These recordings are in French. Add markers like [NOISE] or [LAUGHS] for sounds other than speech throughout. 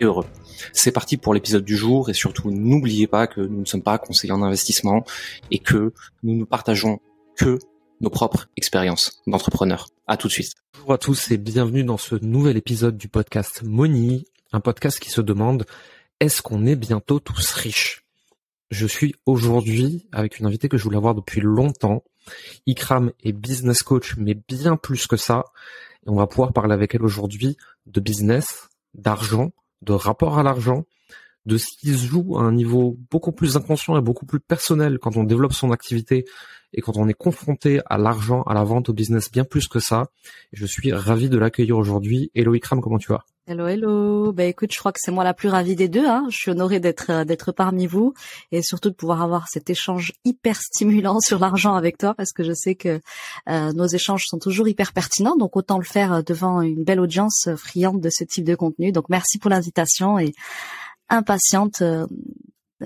et heureux. C'est parti pour l'épisode du jour et surtout n'oubliez pas que nous ne sommes pas conseillers en investissement et que nous ne partageons que nos propres expériences d'entrepreneurs. À tout de suite. Bonjour à tous et bienvenue dans ce nouvel épisode du podcast Money, un podcast qui se demande est-ce qu'on est bientôt tous riches? Je suis aujourd'hui avec une invitée que je voulais avoir depuis longtemps. Ikram est business coach, mais bien plus que ça. Et on va pouvoir parler avec elle aujourd'hui de business, d'argent, de rapport à l'argent, de ce qui se joue à un niveau beaucoup plus inconscient et beaucoup plus personnel quand on développe son activité et quand on est confronté à l'argent, à la vente, au business bien plus que ça. je suis ravi de l'accueillir aujourd'hui. Hello Ikram, comment tu vas? Hello, hello. Bah écoute, je crois que c'est moi la plus ravie des deux. Hein. Je suis honorée d'être euh, d'être parmi vous et surtout de pouvoir avoir cet échange hyper stimulant sur l'argent avec toi parce que je sais que euh, nos échanges sont toujours hyper pertinents. Donc autant le faire euh, devant une belle audience friande de ce type de contenu. Donc merci pour l'invitation et impatiente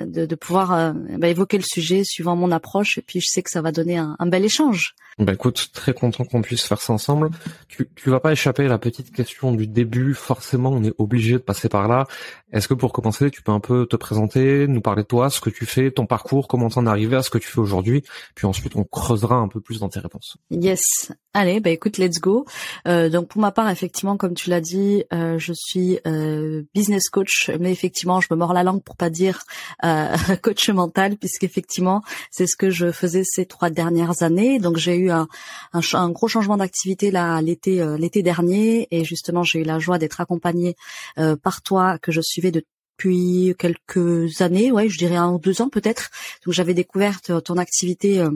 de, de pouvoir bah, évoquer le sujet suivant mon approche et puis je sais que ça va donner un, un bel échange. Bah écoute, très content qu'on puisse faire ça ensemble. Tu, tu vas pas échapper à la petite question du début. Forcément, on est obligé de passer par là. Est-ce que pour commencer, tu peux un peu te présenter, nous parler de toi, ce que tu fais, ton parcours, comment t'en es arrivé à ce que tu fais aujourd'hui, puis ensuite on creusera un peu plus dans tes réponses. Yes. Allez, bah écoute, let's go. Euh, donc pour ma part, effectivement, comme tu l'as dit, euh, je suis euh, business coach, mais effectivement, je me mords la langue pour pas dire euh, [LAUGHS] coach mental, puisqu'effectivement, c'est ce que je faisais ces trois dernières années. Donc j'ai eu un, un, gros changement d'activité là l'été euh, l'été dernier et justement j'ai eu la joie d'être accompagnée euh, par toi que je suivais de depuis quelques années, ouais, je dirais un ou deux ans peut-être. Donc j'avais découvert ton activité euh,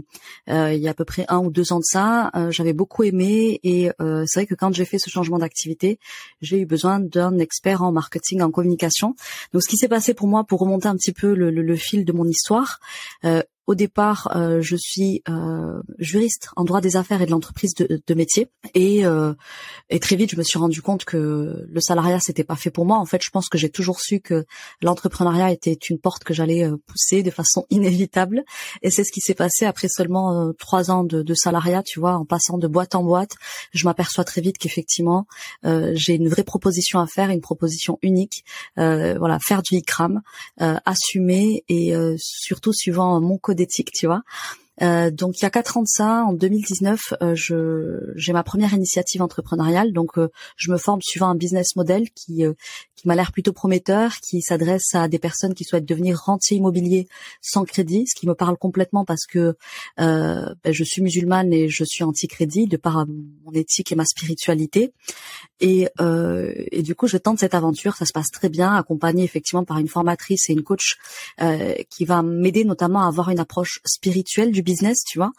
euh, il y a à peu près un ou deux ans de ça. Euh, j'avais beaucoup aimé et c'est vrai que quand j'ai fait ce changement d'activité, j'ai eu besoin d'un expert en marketing, en communication. Donc ce qui s'est passé pour moi, pour remonter un petit peu le, le, le fil de mon histoire, au départ, euh, je suis euh, juriste en droit des affaires et de l'entreprise de, de, métier, et, euh, et très vite, je me suis rendu compte que le salariat c'était pas fait pour moi. En fait, je pense que j'ai toujours su que l'entrepreneuriat était une porte que j'allais pousser de façon [LAUGHS] inévitable, et c'est ce qui s'est passé après seulement trois ans de, de, salariat. Tu vois, en passant de boîte en boîte, je m'aperçois très vite qu'effectivement, j'ai une vraie proposition à faire, une proposition unique. voilà, faire du ICRAM, assumer et surtout suivant mon côté d'éthique, tu vois. Euh, donc il y a quatre ans de ça, en 2019, euh, j'ai ma première initiative entrepreneuriale. Donc euh, je me forme suivant un business model qui qui m'a l'air plutôt prometteur, qui s'adresse à des personnes qui souhaitent devenir rentiers immobiliers sans crédit, ce qui me parle complètement parce que ben, je suis musulmane et je suis anti-crédit de par mon éthique et ma spiritualité. Et, et du coup, je tente cette aventure. Ça se passe très bien, accompagnée effectivement par une formatrice et une coach qui va m'aider notamment à avoir une approche spirituelle du business, tu vois.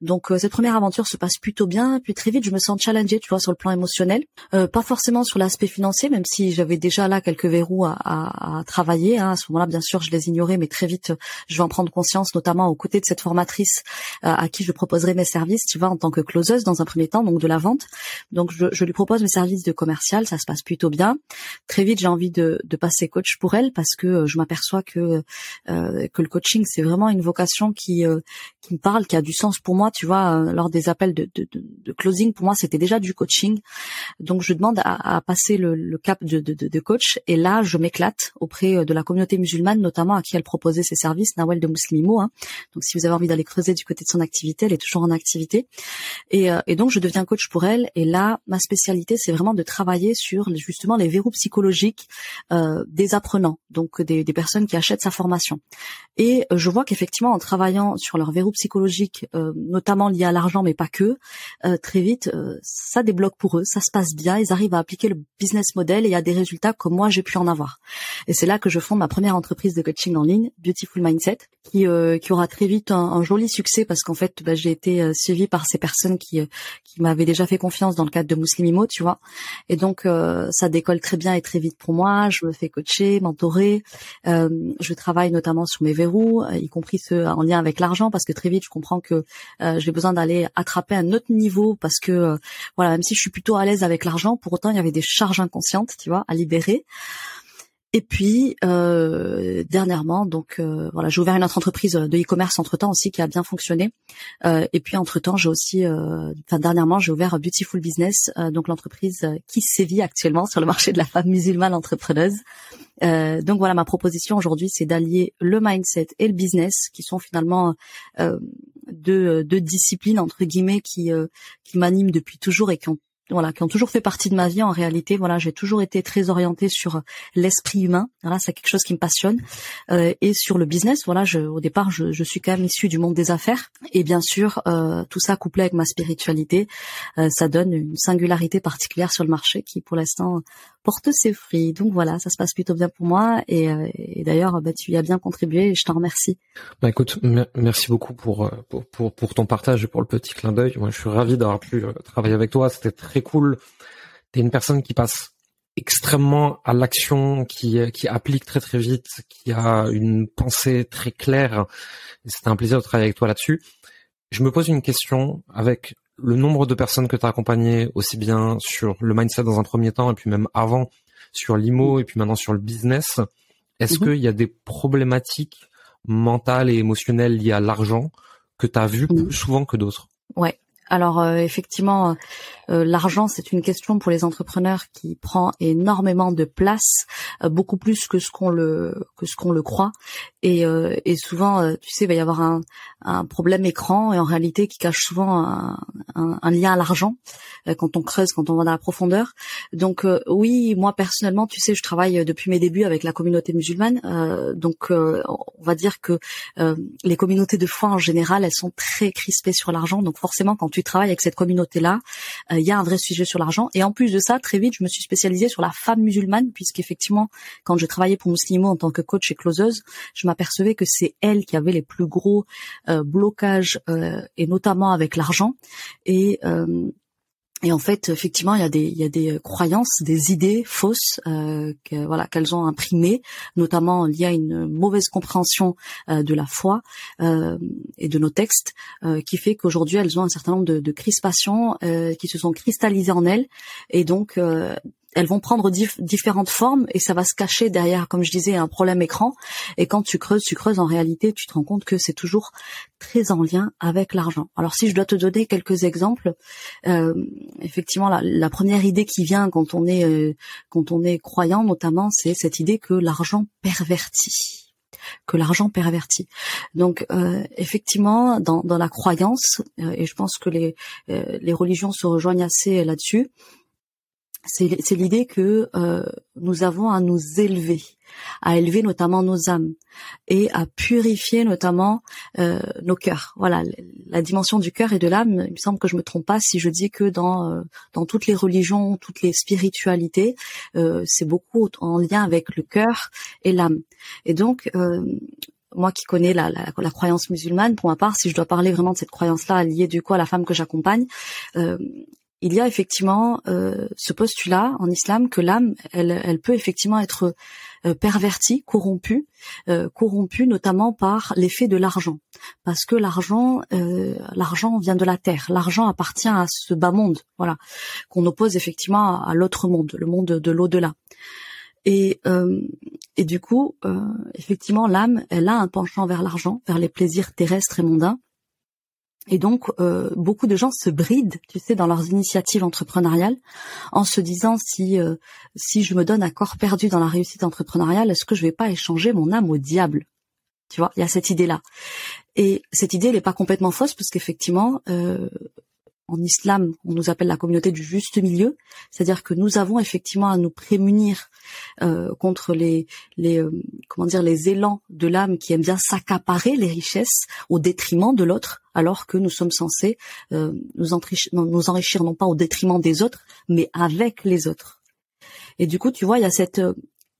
Donc euh, cette première aventure se passe plutôt bien, puis très vite je me sens challengée, tu vois, sur le plan émotionnel, euh, pas forcément sur l'aspect financier, même si j'avais déjà là quelques verrous à, à, travailler. Hein. À ce moment-là, bien sûr, je les ignorais, mais très vite je vais en prendre conscience, notamment aux côtés de cette formatrice euh, à qui je proposerai mes services, tu vois, en tant que closeuse dans un premier temps, donc de la vente. Donc je, je lui propose mes services de commercial, ça se passe plutôt bien. Très vite, j'ai envie de, de, passer coach pour elle parce que je m'aperçois que que le coaching c'est vraiment une vocation qui qui me parle, qui a du sens pour moi. Tu vois, euh, lors des appels de, de, de, closing, pour moi, c'était déjà du coaching. Donc, je demande à, à passer le, le cap de, de, coach. Et là, je m'éclate auprès euh, de la communauté musulmane, notamment à qui elle proposait ses services, Nawel de Muslimimo. Hein. Donc, si vous avez envie d'aller creuser du côté de son activité, elle est toujours en activité. Et, euh, et donc, je deviens coach pour elle. Et là, ma spécialité, c'est vraiment de travailler sur justement les verrous psychologiques euh, des apprenants, donc des, des personnes qui achètent sa formation. Et je vois qu'effectivement, en travaillant sur leurs verrous troubles psychologiques, euh, notamment liés à l'argent, mais pas que, euh, très vite, euh, ça débloque pour eux, ça se passe bien, ils arrivent à appliquer le business model et a des résultats comme moi j'ai pu en avoir. Et c'est là que je fonde ma première entreprise de coaching en ligne, Beautiful Mindset, qui, qui aura très vite un, joli succès parce qu'en fait, bah, j'ai été suivie par ces personnes qui, qui m'avaient déjà fait confiance dans le cadre de Muslimimo, tu vois. Et donc, ça décolle très bien et très vite pour moi. Je me fais coacher, mentorer. je travaille notamment sur mes verrous, y compris ceux en lien avec l'argent parce que très vite je comprends que euh, j'ai besoin d'aller attraper un autre niveau parce que euh, voilà même si je suis plutôt à l'aise avec l'argent pour autant il y avait des charges inconscientes tu vois à libérer et puis euh, dernièrement, donc euh, voilà, j'ai ouvert une autre entreprise de e-commerce entre temps aussi qui a bien fonctionné. Euh, et puis entre temps, j'ai aussi, euh, enfin dernièrement, j'ai ouvert Beautiful Business, euh, donc l'entreprise qui sévit actuellement sur le marché de la femme musulmane entrepreneuse. donc voilà, ma proposition aujourd'hui, c'est d'allier le mindset et le business, qui sont finalement deux, deux disciplines entre guillemets qui qui m'animent depuis toujours et qui ont voilà, qui ont toujours fait partie de ma vie. En réalité, voilà, j'ai toujours été très orientée sur l'esprit humain. Voilà, c'est quelque chose qui me passionne. Euh, et sur le business, voilà, je, au départ, je, je, suis quand même issue du monde des affaires. Et bien sûr, euh, tout ça couplé avec ma spiritualité, euh, ça donne une singularité particulière sur le marché qui, pour l'instant, porte ses fruits. Donc voilà, ça se passe plutôt bien pour moi. Et, euh, et d'ailleurs, bah, tu y as bien contribué et je t'en remercie. Bah écoute, merci beaucoup pour, pour, pour, pour ton partage et pour le petit clin d'œil. Moi, je suis ravi d'avoir pu travailler avec toi. C'était cool. T'es une personne qui passe extrêmement à l'action, qui, qui applique très très vite, qui a une pensée très claire. C'était un plaisir de travailler avec toi là-dessus. Je me pose une question avec le nombre de personnes que tu as accompagnées, aussi bien sur le mindset dans un premier temps, et puis même avant, sur l'IMO, et puis maintenant sur le business. Est-ce mhm. qu'il y a des problématiques mentales et émotionnelles liées à l'argent que tu as vues plus souvent que d'autres? Ouais. Alors euh, effectivement, euh, l'argent c'est une question pour les entrepreneurs qui prend énormément de place, euh, beaucoup plus que ce qu'on le que ce qu'on le croit. Et, et souvent, tu sais, il va y avoir un, un, problème écran et en réalité qui cache souvent un, un, lien à l'argent quand on creuse, quand on va dans la profondeur. Donc oui, moi personnellement, tu sais, je travaille depuis mes débuts avec la communauté musulmane. donc on va dire que les communautés de foi en général, elles sont très crispées sur l'argent. Donc forcément, quand tu travailles avec cette communauté-là, euh, il y a un vrai sujet sur l'argent. Et en plus de ça, très vite, je me suis spécialisée sur la femme musulmane, puisqu'effectivement, quand je travaillais pour Muslimo en tant que coach et closeuse, je m'apercevais que c'est elle qui avait les plus gros euh, blocages, euh, et notamment avec l'argent. Et et en fait, effectivement, il y a des, il y a des croyances, des idées fausses, euh, voilà, qu'elles ont imprimées, notamment liées à une mauvaise compréhension euh, de la foi euh, et de nos textes, euh, qui fait qu'aujourd'hui elles ont un certain nombre de, de crispations euh, qui se sont cristallisées en elles, et donc elles vont prendre différentes formes et ça va se cacher derrière, comme je disais, un problème écran. Et quand tu creuses, tu creuses, en réalité, tu te rends compte que c'est toujours très en lien avec l'argent. Alors si je dois te donner quelques exemples, euh, effectivement, la, la, première idée qui vient quand on est euh, quand on est croyant, notamment, c'est cette idée que l'argent pervertit que l'argent pervertit. Donc euh, effectivement, dans, la croyance, et je pense que les, les religions se rejoignent assez là-dessus, c'est l'idée que euh, nous avons à nous élever, à élever notamment nos âmes et à purifier notamment euh, nos cœurs. Voilà, la dimension du cœur et de l'âme. Il me semble que je me trompe pas si je dis que dans euh, dans toutes les religions, toutes les spiritualités, c'est beaucoup en lien avec le cœur et l'âme. Et donc moi qui connais la, la, croyance musulmane, pour ma part, si je dois parler vraiment de cette croyance-là liée du coup à la femme que j'accompagne, euh, il y a effectivement euh, ce postulat en islam que l'âme, elle, peut effectivement être euh, pervertie, corrompue, euh, corrompue notamment par l'effet de l'argent, parce que l'argent, l'argent vient de la terre, l'argent appartient à ce bas monde, voilà, qu'on oppose effectivement à, l'autre monde, le monde de l'au-delà. Et, et du coup, effectivement, l'âme, elle a un penchant vers l'argent, vers les plaisirs terrestres et mondains, et donc, euh, beaucoup de gens se brident, tu sais, dans leurs initiatives entrepreneuriales, en se disant si euh, si je me donne à corps perdu dans la réussite entrepreneuriale, est-ce que je vais pas échanger mon âme au diable? Tu vois, il y a cette idée-là. Et cette idée, elle n'est pas complètement fausse, parce qu'effectivement, euh, en islam, on nous appelle la communauté du juste milieu, c'est-à-dire que nous avons effectivement à nous prémunir euh, contre les, les euh, comment dire les élans de l'âme qui aiment bien s'accaparer les richesses au détriment de l'autre, alors que nous sommes censés euh, nous, enrichir, nous enrichir non pas au détriment des autres, mais avec les autres. Et du coup, tu vois, il y a cette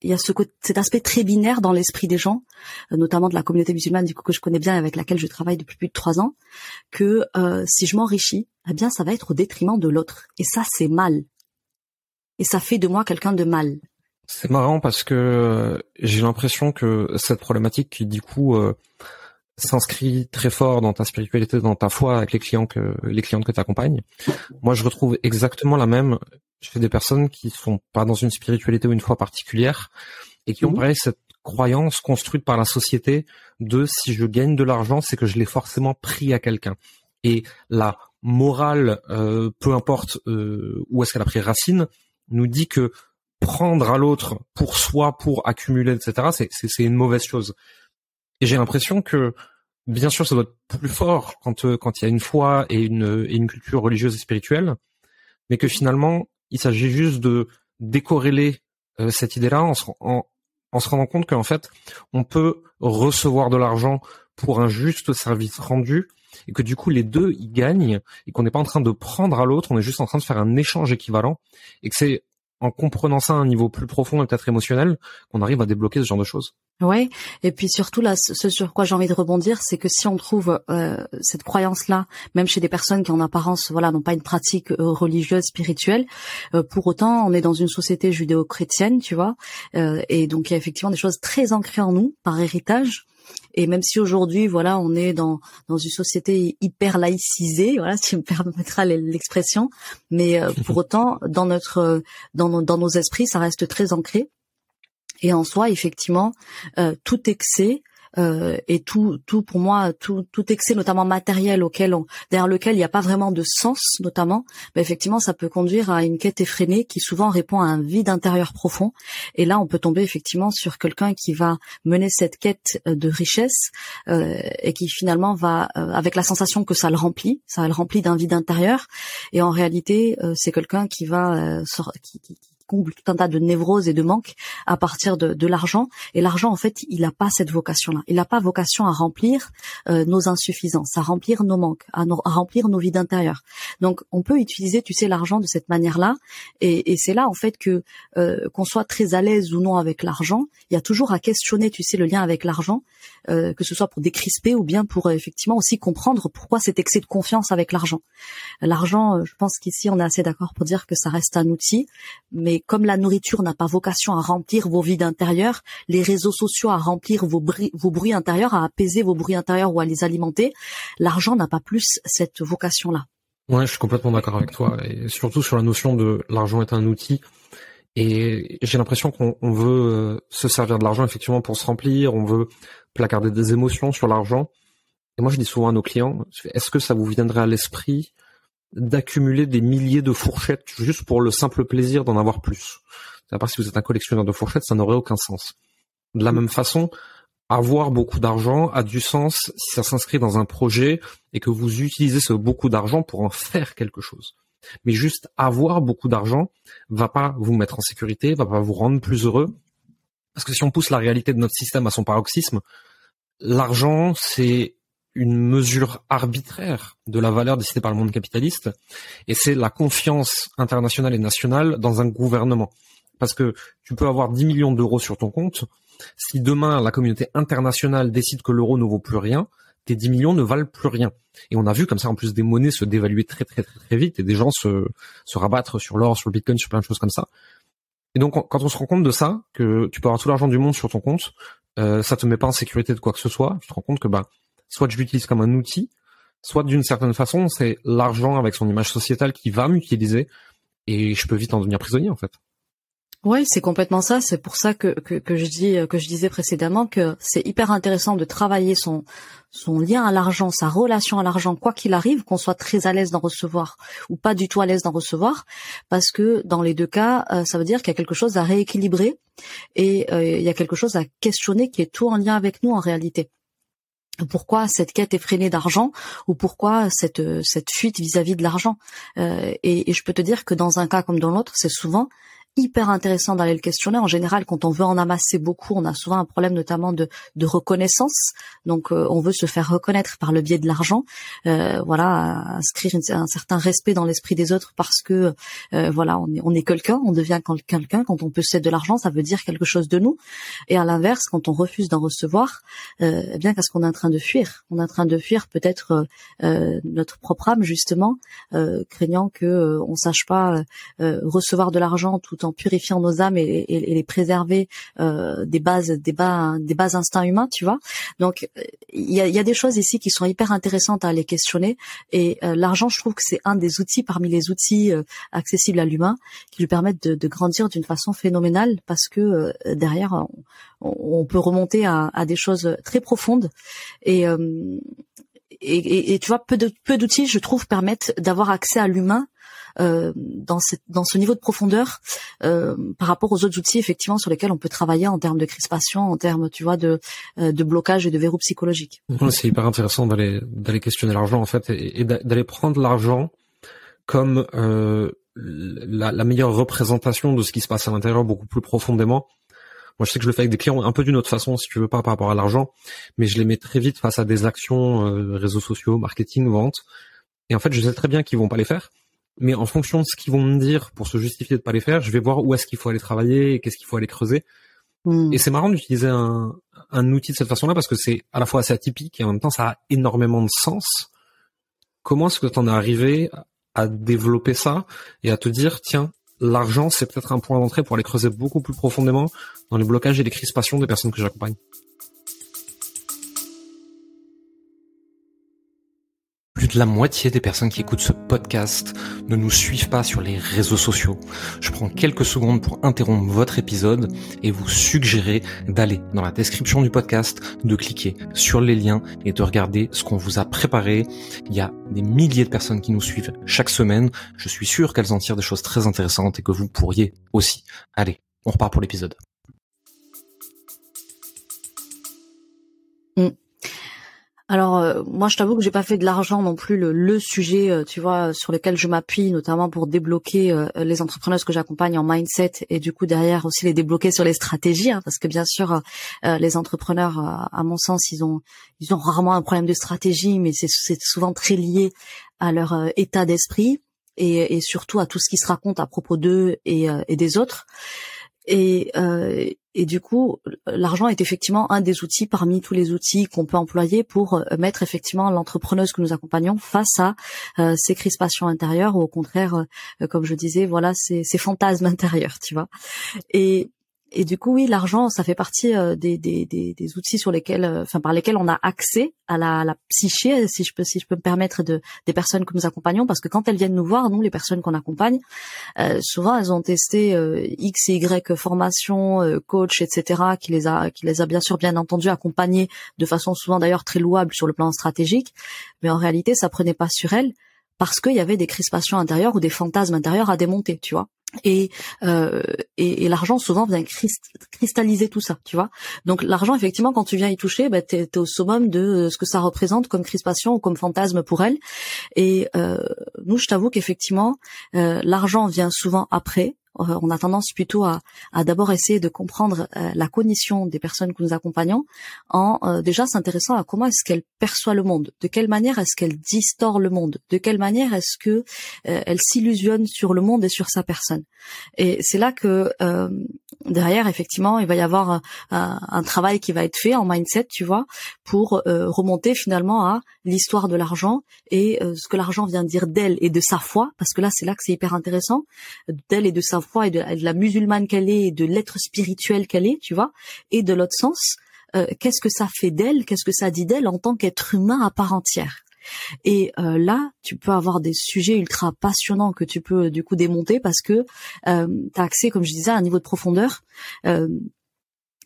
il y a ce, cet aspect très binaire dans l'esprit des gens, euh, notamment de la communauté musulmane du coup que je connais bien, avec laquelle je travaille depuis plus de trois ans, que euh, si je m'enrichis, eh bien ça va être au détriment de l'autre, et ça c'est mal, et ça fait de moi quelqu'un de mal. C'est marrant parce que euh, j'ai l'impression que cette problématique qui du coup s'inscrit très fort dans ta spiritualité, dans ta foi avec les clients que les clientes que tu accompagnes. Moi, je retrouve exactement la même fais des personnes qui sont pas dans une spiritualité ou une foi particulière et qui ont pareil cette croyance construite par la société de si je gagne de l'argent, c'est que je l'ai forcément pris à quelqu'un. Et la morale, euh, peu importe euh, où est-ce qu'elle a pris racine, nous dit que prendre à l'autre pour soi, pour accumuler, etc., c'est une mauvaise chose. Et j'ai l'impression que, bien sûr, ça doit être plus fort quand euh, il y a une foi et une, culture religieuse et spirituelle, mais que finalement, il s'agit juste de décorréler euh, cette idée-là en se, en, se rendant compte qu'en fait, on peut recevoir de l'argent pour un juste service rendu et que du coup les deux y gagnent et qu'on n'est pas en train de prendre à l'autre, on est juste en train de faire un échange équivalent et que c'est en comprenant ça à un niveau plus profond et peut-être émotionnel qu'on arrive à débloquer ce genre de choses. Ouais, et puis surtout là, ce sur quoi j'ai envie de rebondir, c'est que si on trouve euh, cette croyance-là, même chez des personnes qui en apparence, voilà, n'ont pas une pratique euh, religieuse, spirituelle, euh, pour autant, on est dans une société judéo-chrétienne, tu vois, et donc il y a effectivement des choses très ancrées en nous par héritage. Et même si aujourd'hui, voilà, on est dans dans une société hyper laïcisée, voilà, [LAUGHS] si tu me permettras l'expression, mais pour [LAUGHS] autant, dans notre dans dans nos esprits, ça reste très ancré. Et en soi, effectivement, euh, tout excès euh, et tout, tout pour moi, tout, tout excès, notamment matériel, auquel on, derrière lequel il n'y a pas vraiment de sens, notamment, mais effectivement, ça peut conduire à une quête effrénée qui souvent répond à un vide intérieur profond. Et là, on peut tomber effectivement sur quelqu'un qui va mener cette quête euh, de richesse euh, et qui finalement va, euh, avec la sensation que ça le remplit, ça le remplit d'un vide intérieur. Et en réalité, c'est quelqu'un qui va, qui, qui, tout un tas de névroses et de manques à partir de, de l'argent. Et l'argent, en fait, il n'a pas cette vocation-là. Il n'a pas vocation à remplir euh, nos insuffisances, à remplir nos manques, à, remplir nos vides intérieurs. Donc, on peut utiliser, tu sais, l'argent de cette manière-là. Et, et c'est là, en fait, que euh, qu'on soit très à l'aise ou non avec l'argent, il y a toujours à questionner, tu sais, le lien avec l'argent, euh, que ce soit pour décrisper ou bien pour effectivement aussi comprendre pourquoi cet excès de confiance avec l'argent. L'argent, je pense qu'ici, on est assez d'accord pour dire que ça reste un outil, mais comme la nourriture n'a pas vocation à remplir vos vides intérieurs, les réseaux sociaux à remplir vos, bruits intérieurs, à apaiser vos bruits intérieurs ou à les alimenter, l'argent n'a pas plus cette vocation-là. Ouais, je suis complètement d'accord avec toi, et surtout sur la notion de l'argent est un outil. Et j'ai l'impression qu'on veut euh, se servir de l'argent effectivement pour se remplir, on veut placarder des émotions sur l'argent. Et moi, je dis souvent à nos clients, est-ce que ça vous viendrait à l'esprit d'accumuler des milliers de fourchettes juste pour le simple plaisir d'en avoir plus. À part si vous êtes un collectionneur de fourchettes, ça n'aurait aucun sens. De la même façon, avoir beaucoup d'argent a du sens si ça s'inscrit dans un projet et que vous utilisez ce beaucoup d'argent pour en faire quelque chose. Mais juste avoir beaucoup d'argent va pas vous mettre en sécurité, va pas vous rendre plus heureux. Parce que si on pousse la réalité de notre système à son paroxysme, l'argent, c'est une mesure arbitraire de la valeur décidée par le monde capitaliste, et c'est la confiance internationale et nationale dans un gouvernement. Parce que tu peux avoir 10 millions d'euros sur ton compte, si demain la communauté internationale décide que l'euro ne vaut plus rien, tes 10 millions ne valent plus rien. Et on a vu comme ça en plus des monnaies se dévaluer très très très vite et des gens se, se rabattre sur l'or, sur le bitcoin, sur plein de choses comme ça. Et donc quand on se rend compte de ça, que tu peux avoir tout l'argent du monde sur ton compte, euh, ça te met pas en sécurité de quoi que ce soit, tu te rends compte que bah soit je l'utilise comme un outil, soit d'une certaine façon, c'est l'argent avec son image sociétale qui va m'utiliser et je peux vite en devenir prisonnier en fait. Oui, c'est complètement ça. C'est pour ça que, que, je dis que je disais précédemment que c'est hyper intéressant de travailler son son lien à l'argent, sa relation à l'argent, quoi qu'il arrive, qu'on soit très à l'aise d'en recevoir ou pas du tout à l'aise d'en recevoir, parce que dans les deux cas, euh, ça veut dire qu'il y a quelque chose à rééquilibrer et euh, il y a quelque chose à questionner qui est tout en lien avec nous en réalité. Pourquoi cette quête effrénée d'argent ou pourquoi cette cette fuite vis-à-vis de l'argent. Et, et, je peux te dire que dans un cas comme dans l'autre c'est souvent hyper intéressant d'aller le questionner. En général, quand on veut en amasser beaucoup, on a souvent un problème notamment de, de reconnaissance. Donc, euh, on veut se faire reconnaître par le biais de l'argent. Euh, voilà, inscrire un certain respect dans l'esprit des autres parce que euh, voilà, on est, on est quelqu'un, on devient quelqu'un. Quand on possède de l'argent, ça veut dire quelque chose de nous. Et à l'inverse, quand on refuse d'en recevoir, eh bien qu'est-ce qu'on est en train de fuir? On est en train de fuir peut-être notre propre âme justement, craignant que on sache pas recevoir de l'argent tout en purifiant nos âmes et, les préserver euh, des bases, des bas, des instincts humains, tu vois. Donc il y a, des choses ici qui sont hyper intéressantes à aller questionner. Et euh, l'argent, je trouve que c'est un des outils parmi les outils euh, accessibles à l'humain qui lui permettent de, grandir d'une façon phénoménale parce que derrière on, peut remonter à, des choses très profondes et et, et, tu vois, peu de peu d'outils, je trouve, permettent d'avoir accès à l'humain euh, dans, dans ce niveau de profondeur euh, par rapport aux autres outils effectivement sur lesquels on peut travailler en termes de crispation, en termes tu vois de euh, de blocage et de verrou psychologique. c'est hyper intéressant d'aller d'aller questionner l'argent en fait et, d'aller prendre l'argent comme la, la, meilleure représentation de ce qui se passe à l'intérieur beaucoup plus profondément. Moi, je sais que je le fais avec des clients un peu d'une autre façon, si tu veux pas, par rapport à l'argent, mais je les mets très vite face à des actions, réseaux sociaux, marketing, vente. Et en fait, je sais très bien qu'ils vont pas les faire, mais en fonction de ce qu'ils vont me dire pour se justifier de pas les faire, je vais voir où est-ce qu'il faut aller travailler, qu'est-ce qu'il faut aller creuser. Hmm. Et c'est marrant d'utiliser un, un outil de cette façon-là parce que c'est à la fois assez atypique et en même temps ça a énormément de sens. Comment est-ce que tu en es arrivé à développer ça et à te dire tiens l'argent c'est peut-être un point d'entrée pour aller creuser beaucoup plus profondément dans les blocages et les crispations des personnes que j'accompagne? La moitié des personnes qui écoutent ce podcast ne nous suivent pas sur les réseaux sociaux. Je prends quelques secondes pour interrompre votre épisode et vous suggérer d'aller dans la description du podcast, de cliquer sur les liens et de regarder ce qu'on vous a préparé. Il y a des milliers de personnes qui nous suivent chaque semaine. Je suis sûr qu'elles en tirent des choses très intéressantes et que vous pourriez aussi. Allez, on repart pour l'épisode. Mm. Alors euh, moi je t'avoue que j'ai pas fait de l'argent non plus le, sujet euh, tu vois sur lequel je m'appuie notamment pour débloquer euh, les entrepreneurs que j'accompagne en mindset et du coup derrière aussi les débloquer sur les stratégies hein, parce que bien sûr les entrepreneurs à mon sens ils ont ils ont rarement un problème de stratégie mais c'est souvent très lié à leur état d'esprit et, surtout à tout ce qui se raconte à propos d'eux et, des autres et du coup, l'argent est effectivement un des outils parmi tous les outils qu'on peut employer pour euh, mettre effectivement l'entrepreneuse que nous accompagnons face à euh, ces crispations intérieures ou au contraire, euh, comme je disais, voilà, ces, fantasmes [LAUGHS] intérieurs, tu vois. Et et du coup, oui, l'argent, ça fait partie euh, des, des, des, des, outils sur lesquels, euh, enfin, par lesquels on a accès à la, la, psyché, si je peux, si je peux me permettre, de des personnes que nous accompagnons, parce que quand elles viennent nous voir, nous, les personnes qu'on accompagne, euh, souvent, elles ont testé x et y formation, coach, etc., qui les a, qui les a bien sûr bien entendu accompagnées de façon souvent d'ailleurs très louable sur le plan stratégique, mais en réalité, ça prenait pas sur elles parce qu'il y avait des crispations intérieures ou des fantasmes intérieurs à démonter, tu vois et, euh, et, et l'argent souvent vient cristalliser tout ça, tu vois. Donc l'argent, effectivement, quand tu viens y toucher, bah, tu es, au summum de ce que ça représente comme crispation ou comme fantasme pour elle. Et euh, nous, je t'avoue qu'effectivement, euh, l'argent vient souvent après, euh, on a tendance plutôt à, d'abord essayer de comprendre euh, la cognition des personnes que nous accompagnons en euh, déjà s'intéressant à comment est-ce qu'elle perçoit le monde, de quelle manière est-ce qu'elle distord le monde, de quelle manière est-ce que elle s'illusionne sur le monde et sur sa personne. Et c'est là que derrière, effectivement, il va y avoir un, travail qui va être fait en mindset, tu vois, pour remonter finalement à l'histoire de l'argent et ce que l'argent vient dire d'elle et de sa foi, parce que là, c'est là que c'est hyper intéressant, d'elle et de sa et de, la musulmane qu'elle est de l'être spirituel qu'elle est, tu vois, et de l'autre sens, euh, qu'est-ce que ça fait d'elle, qu'est-ce que ça dit d'elle en tant qu'être humain à part entière? Et euh, là, tu peux avoir des sujets ultra passionnants que tu peux du coup démonter parce que euh, tu as accès, comme je disais, à un niveau de profondeur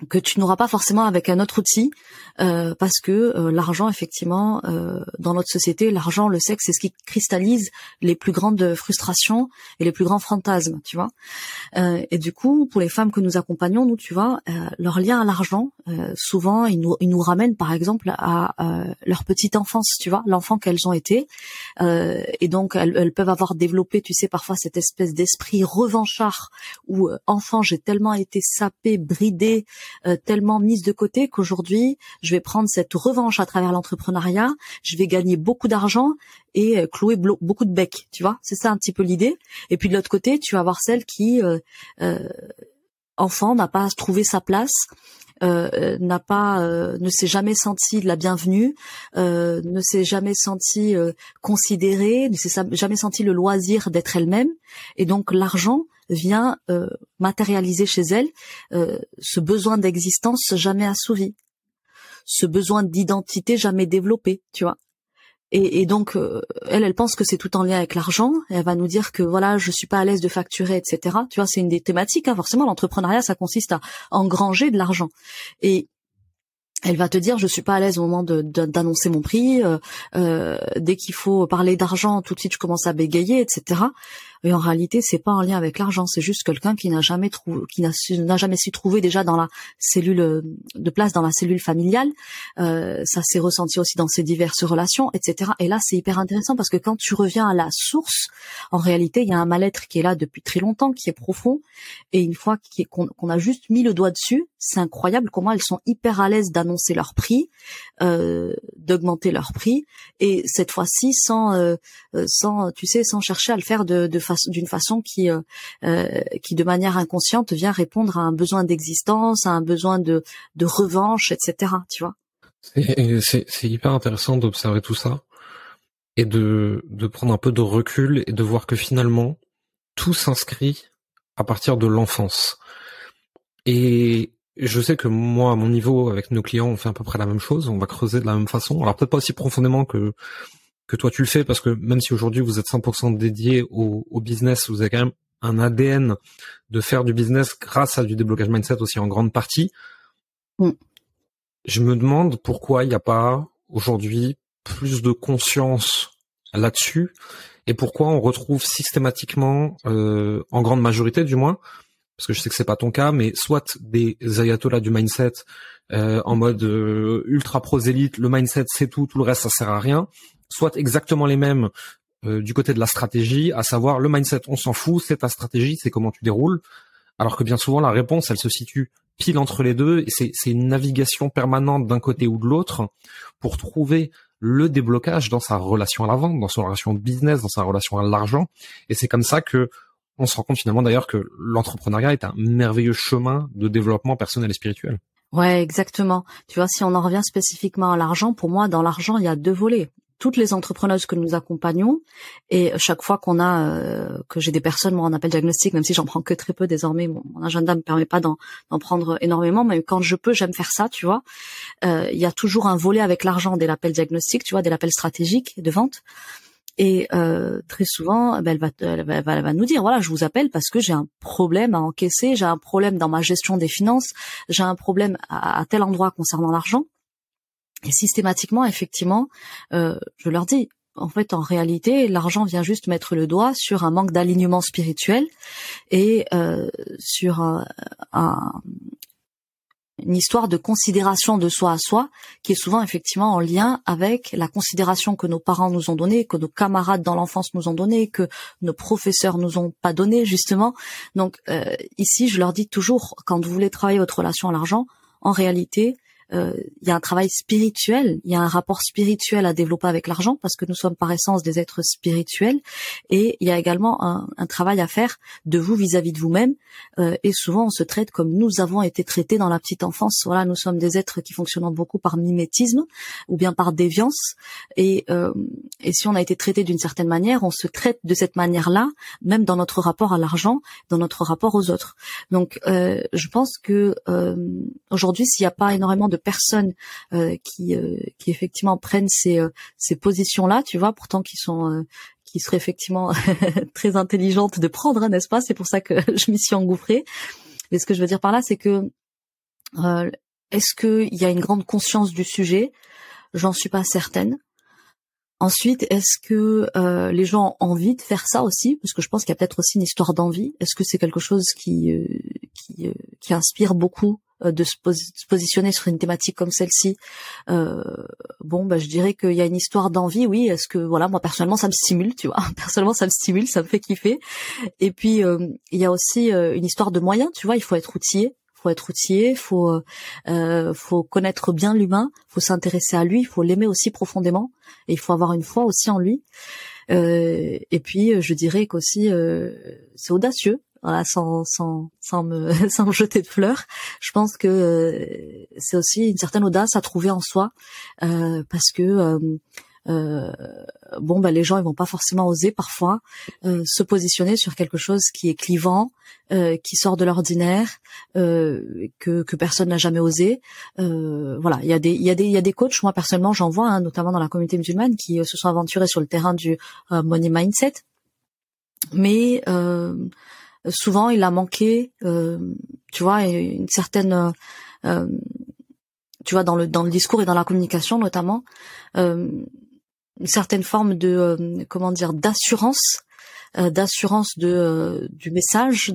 que tu n'auras pas forcément avec un autre outil euh, parce que euh, l'argent effectivement euh, dans notre société l'argent le sexe c'est ce qui cristallise les plus grandes frustrations et les plus grands fantasmes tu vois. Et du coup pour les femmes que nous accompagnons nous tu vois leur lien à l'argent souvent ils nous ils nous ramènent par exemple à leur petite enfance tu vois l'enfant qu'elles ont été. Et donc elles, elles, peuvent avoir développé tu sais parfois cette espèce d'esprit revanchard où enfant j'ai tellement été sapé bridé euh, tellement mise de côté qu'aujourd'hui, je vais prendre cette revanche à travers l'entrepreneuriat, je vais gagner beaucoup d'argent et euh, clouer beaucoup de becs, tu vois. C'est ça un petit peu l'idée. Et puis de l'autre côté, tu vas voir celle qui, euh, enfant, n'a pas trouvé sa place, n'a pas ne s'est jamais senti de la bienvenue, ne s'est jamais senti considérée, ne s'est jamais senti le loisir d'être elle-même et donc l'argent vient euh, matérialiser chez elle euh, ce besoin d'existence jamais assouvi, ce besoin d'identité jamais développé, tu vois. Et, donc euh, elle, elle pense que c'est tout en lien avec l'argent. Elle va nous dire que voilà, je suis pas à l'aise de facturer, etc. Tu vois, c'est une des thématiques. Hein. Forcément, l'entrepreneuriat, ça consiste à engranger de l'argent. Et elle va te dire je suis pas à l'aise au moment d'annoncer mon prix dès qu'il faut parler d'argent tout de suite je commence à bégayer etc et en réalité, c'est pas en lien avec l'argent, c'est juste quelqu'un qui n'a jamais trouvé, qui n'a jamais su trouver déjà dans la cellule euh, de place dans la cellule familiale. Euh, ça s'est ressenti aussi dans ses diverses relations, etc. Et là, c'est hyper intéressant parce que quand tu reviens à la source, en réalité, il y a un mal-être qui est là depuis très longtemps, qui est profond. Et une fois qu'on a juste mis le doigt dessus, c'est incroyable comment elles sont hyper à l'aise d'annoncer leur prix, euh, d'augmenter leur prix, et cette fois-ci sans, euh, sans, tu sais, sans chercher à le faire de, de d'une façon qui, euh, euh, qui de manière inconsciente vient répondre à un besoin d'existence, à un besoin de, de revanche, etc. Tu vois. C'est hyper intéressant d'observer tout ça et de, de prendre un peu de recul et de voir que finalement tout s'inscrit à partir de l'enfance. Et je sais que moi, à mon niveau, avec nos clients, on fait à peu près la même chose. On va creuser de la même façon. Alors peut-être pas aussi profondément que que toi tu le fais parce que même si aujourd'hui vous êtes 100% dédié au, au, business, vous avez quand même un ADN de faire du business grâce à du déblocage mindset aussi en grande partie. Mm. Je me demande pourquoi il n'y a pas aujourd'hui plus de conscience là-dessus et pourquoi on retrouve systématiquement, euh, en grande majorité du moins, parce que je sais que c'est pas ton cas, mais soit des ayatollahs du mindset euh, en mode euh, ultra prosélite, le mindset c'est tout, tout le reste ça sert à rien, soit exactement les mêmes euh, du côté de la stratégie, à savoir le mindset, on s'en fout, c'est ta stratégie, c'est comment tu déroules. Alors que bien souvent la réponse, elle se situe pile entre les deux, et c'est une navigation permanente d'un côté ou de l'autre pour trouver le déblocage dans sa relation à la vente, dans sa relation business, dans sa relation à l'argent. Et c'est comme ça que on se rend compte finalement d'ailleurs que l'entrepreneuriat est un merveilleux chemin de développement personnel et spirituel. Ouais, exactement. Tu vois, si on en revient spécifiquement à l'argent, pour moi, dans l'argent, il y a deux volets toutes les entrepreneuses que nous accompagnons. Et chaque fois qu'on a euh, que j'ai des personnes moi en appel diagnostic même si j'en prends que très peu désormais mon, agenda me permet pas d'en prendre énormément mais quand je peux j'aime faire ça tu vois. Euh, il y a toujours un volet avec l'argent dès l'appel diagnostic tu vois dès l'appel stratégique de vente. Et euh, très souvent ben, elle, va, elle, va, elle, va, nous dire voilà je vous appelle parce que j'ai un problème à encaisser j'ai un problème dans ma gestion des finances j'ai un problème à tel endroit concernant l'argent et systématiquement, effectivement, euh, je leur dis, en fait, en réalité, l'argent vient juste mettre le doigt sur un manque d'alignement spirituel et euh, sur un, une histoire de considération de soi à soi qui est souvent effectivement en lien avec la considération que nos parents nous ont donnée, que nos camarades dans l'enfance nous ont donnée, que nos professeurs nous ont pas donné justement. Donc euh, ici, je leur dis toujours, quand vous voulez travailler votre relation à l'argent, en réalité, euh, il y a un travail spirituel, il y a un rapport spirituel à développer avec l'argent parce que nous sommes par essence des êtres spirituels et il y a également un, un travail à faire de vous vis-à-vis de vous-même euh, et souvent on se traite comme nous avons été traités dans la petite enfance. Voilà, nous sommes des êtres qui fonctionnent beaucoup par mimétisme ou bien par déviance et, euh, et si on a été traité d'une certaine manière, on se traite de cette manière-là, même dans notre rapport à l'argent, dans notre rapport aux autres. Donc, euh, je pense que euh, aujourd'hui, s'il n'y a pas énormément de personnes euh, qui euh, qui effectivement prennent ces euh, ces positions là, tu vois, pourtant qui sont qui seraient effectivement [LAUGHS] très intelligentes de prendre, hein, n'est-ce pas? C'est pour ça que [LAUGHS] je m'y suis engouffrée. Mais ce que je veux dire par là, c'est que Euh, Est-ce qu'il y a une grande conscience du sujet? J'en suis pas certaine. Ensuite, est-ce que euh, les gens ont envie de faire ça aussi? Parce que je pense qu'il y a peut-être aussi une histoire d'envie. Est-ce que c'est quelque chose qui euh, qui, euh, qui, inspire beaucoup euh, de se, positionner sur une thématique comme celle-ci Bon, bah, je dirais qu'il y a une histoire d'envie. Oui, est-ce que voilà, moi personnellement, ça me stimule, tu vois. [LAUGHS] Personnellement, ça me stimule, ça me fait kiffer. Et puis, il y a aussi une histoire de moyens, tu vois. Il faut être outillé faut être outillé, faut euh, faut connaître bien l'humain, faut s'intéresser à lui, faut l'aimer aussi profondément et il faut avoir une foi aussi en lui. Euh, et puis je dirais qu'aussi euh, c'est audacieux, voilà, sans sans sans me [LAUGHS] sans me jeter de fleurs. Je pense que euh, c'est aussi une certaine audace à trouver en soi euh, parce que euh, bon bah les gens ils vont pas forcément oser parfois euh, se positionner sur quelque chose qui est clivant, euh, qui sort de l'ordinaire, que que personne n'a jamais osé. voilà, il y a des il y a des il y a des coachs moi personnellement j'en vois hein, notamment dans la communauté musulmane qui se sont aventurés sur le terrain du money mindset, mais souvent il a manqué, tu vois, une certaine tu vois dans le dans le discours et dans la communication notamment euh, une certaine forme de euh, comment dire d'assurance euh, d'assurance de euh, du message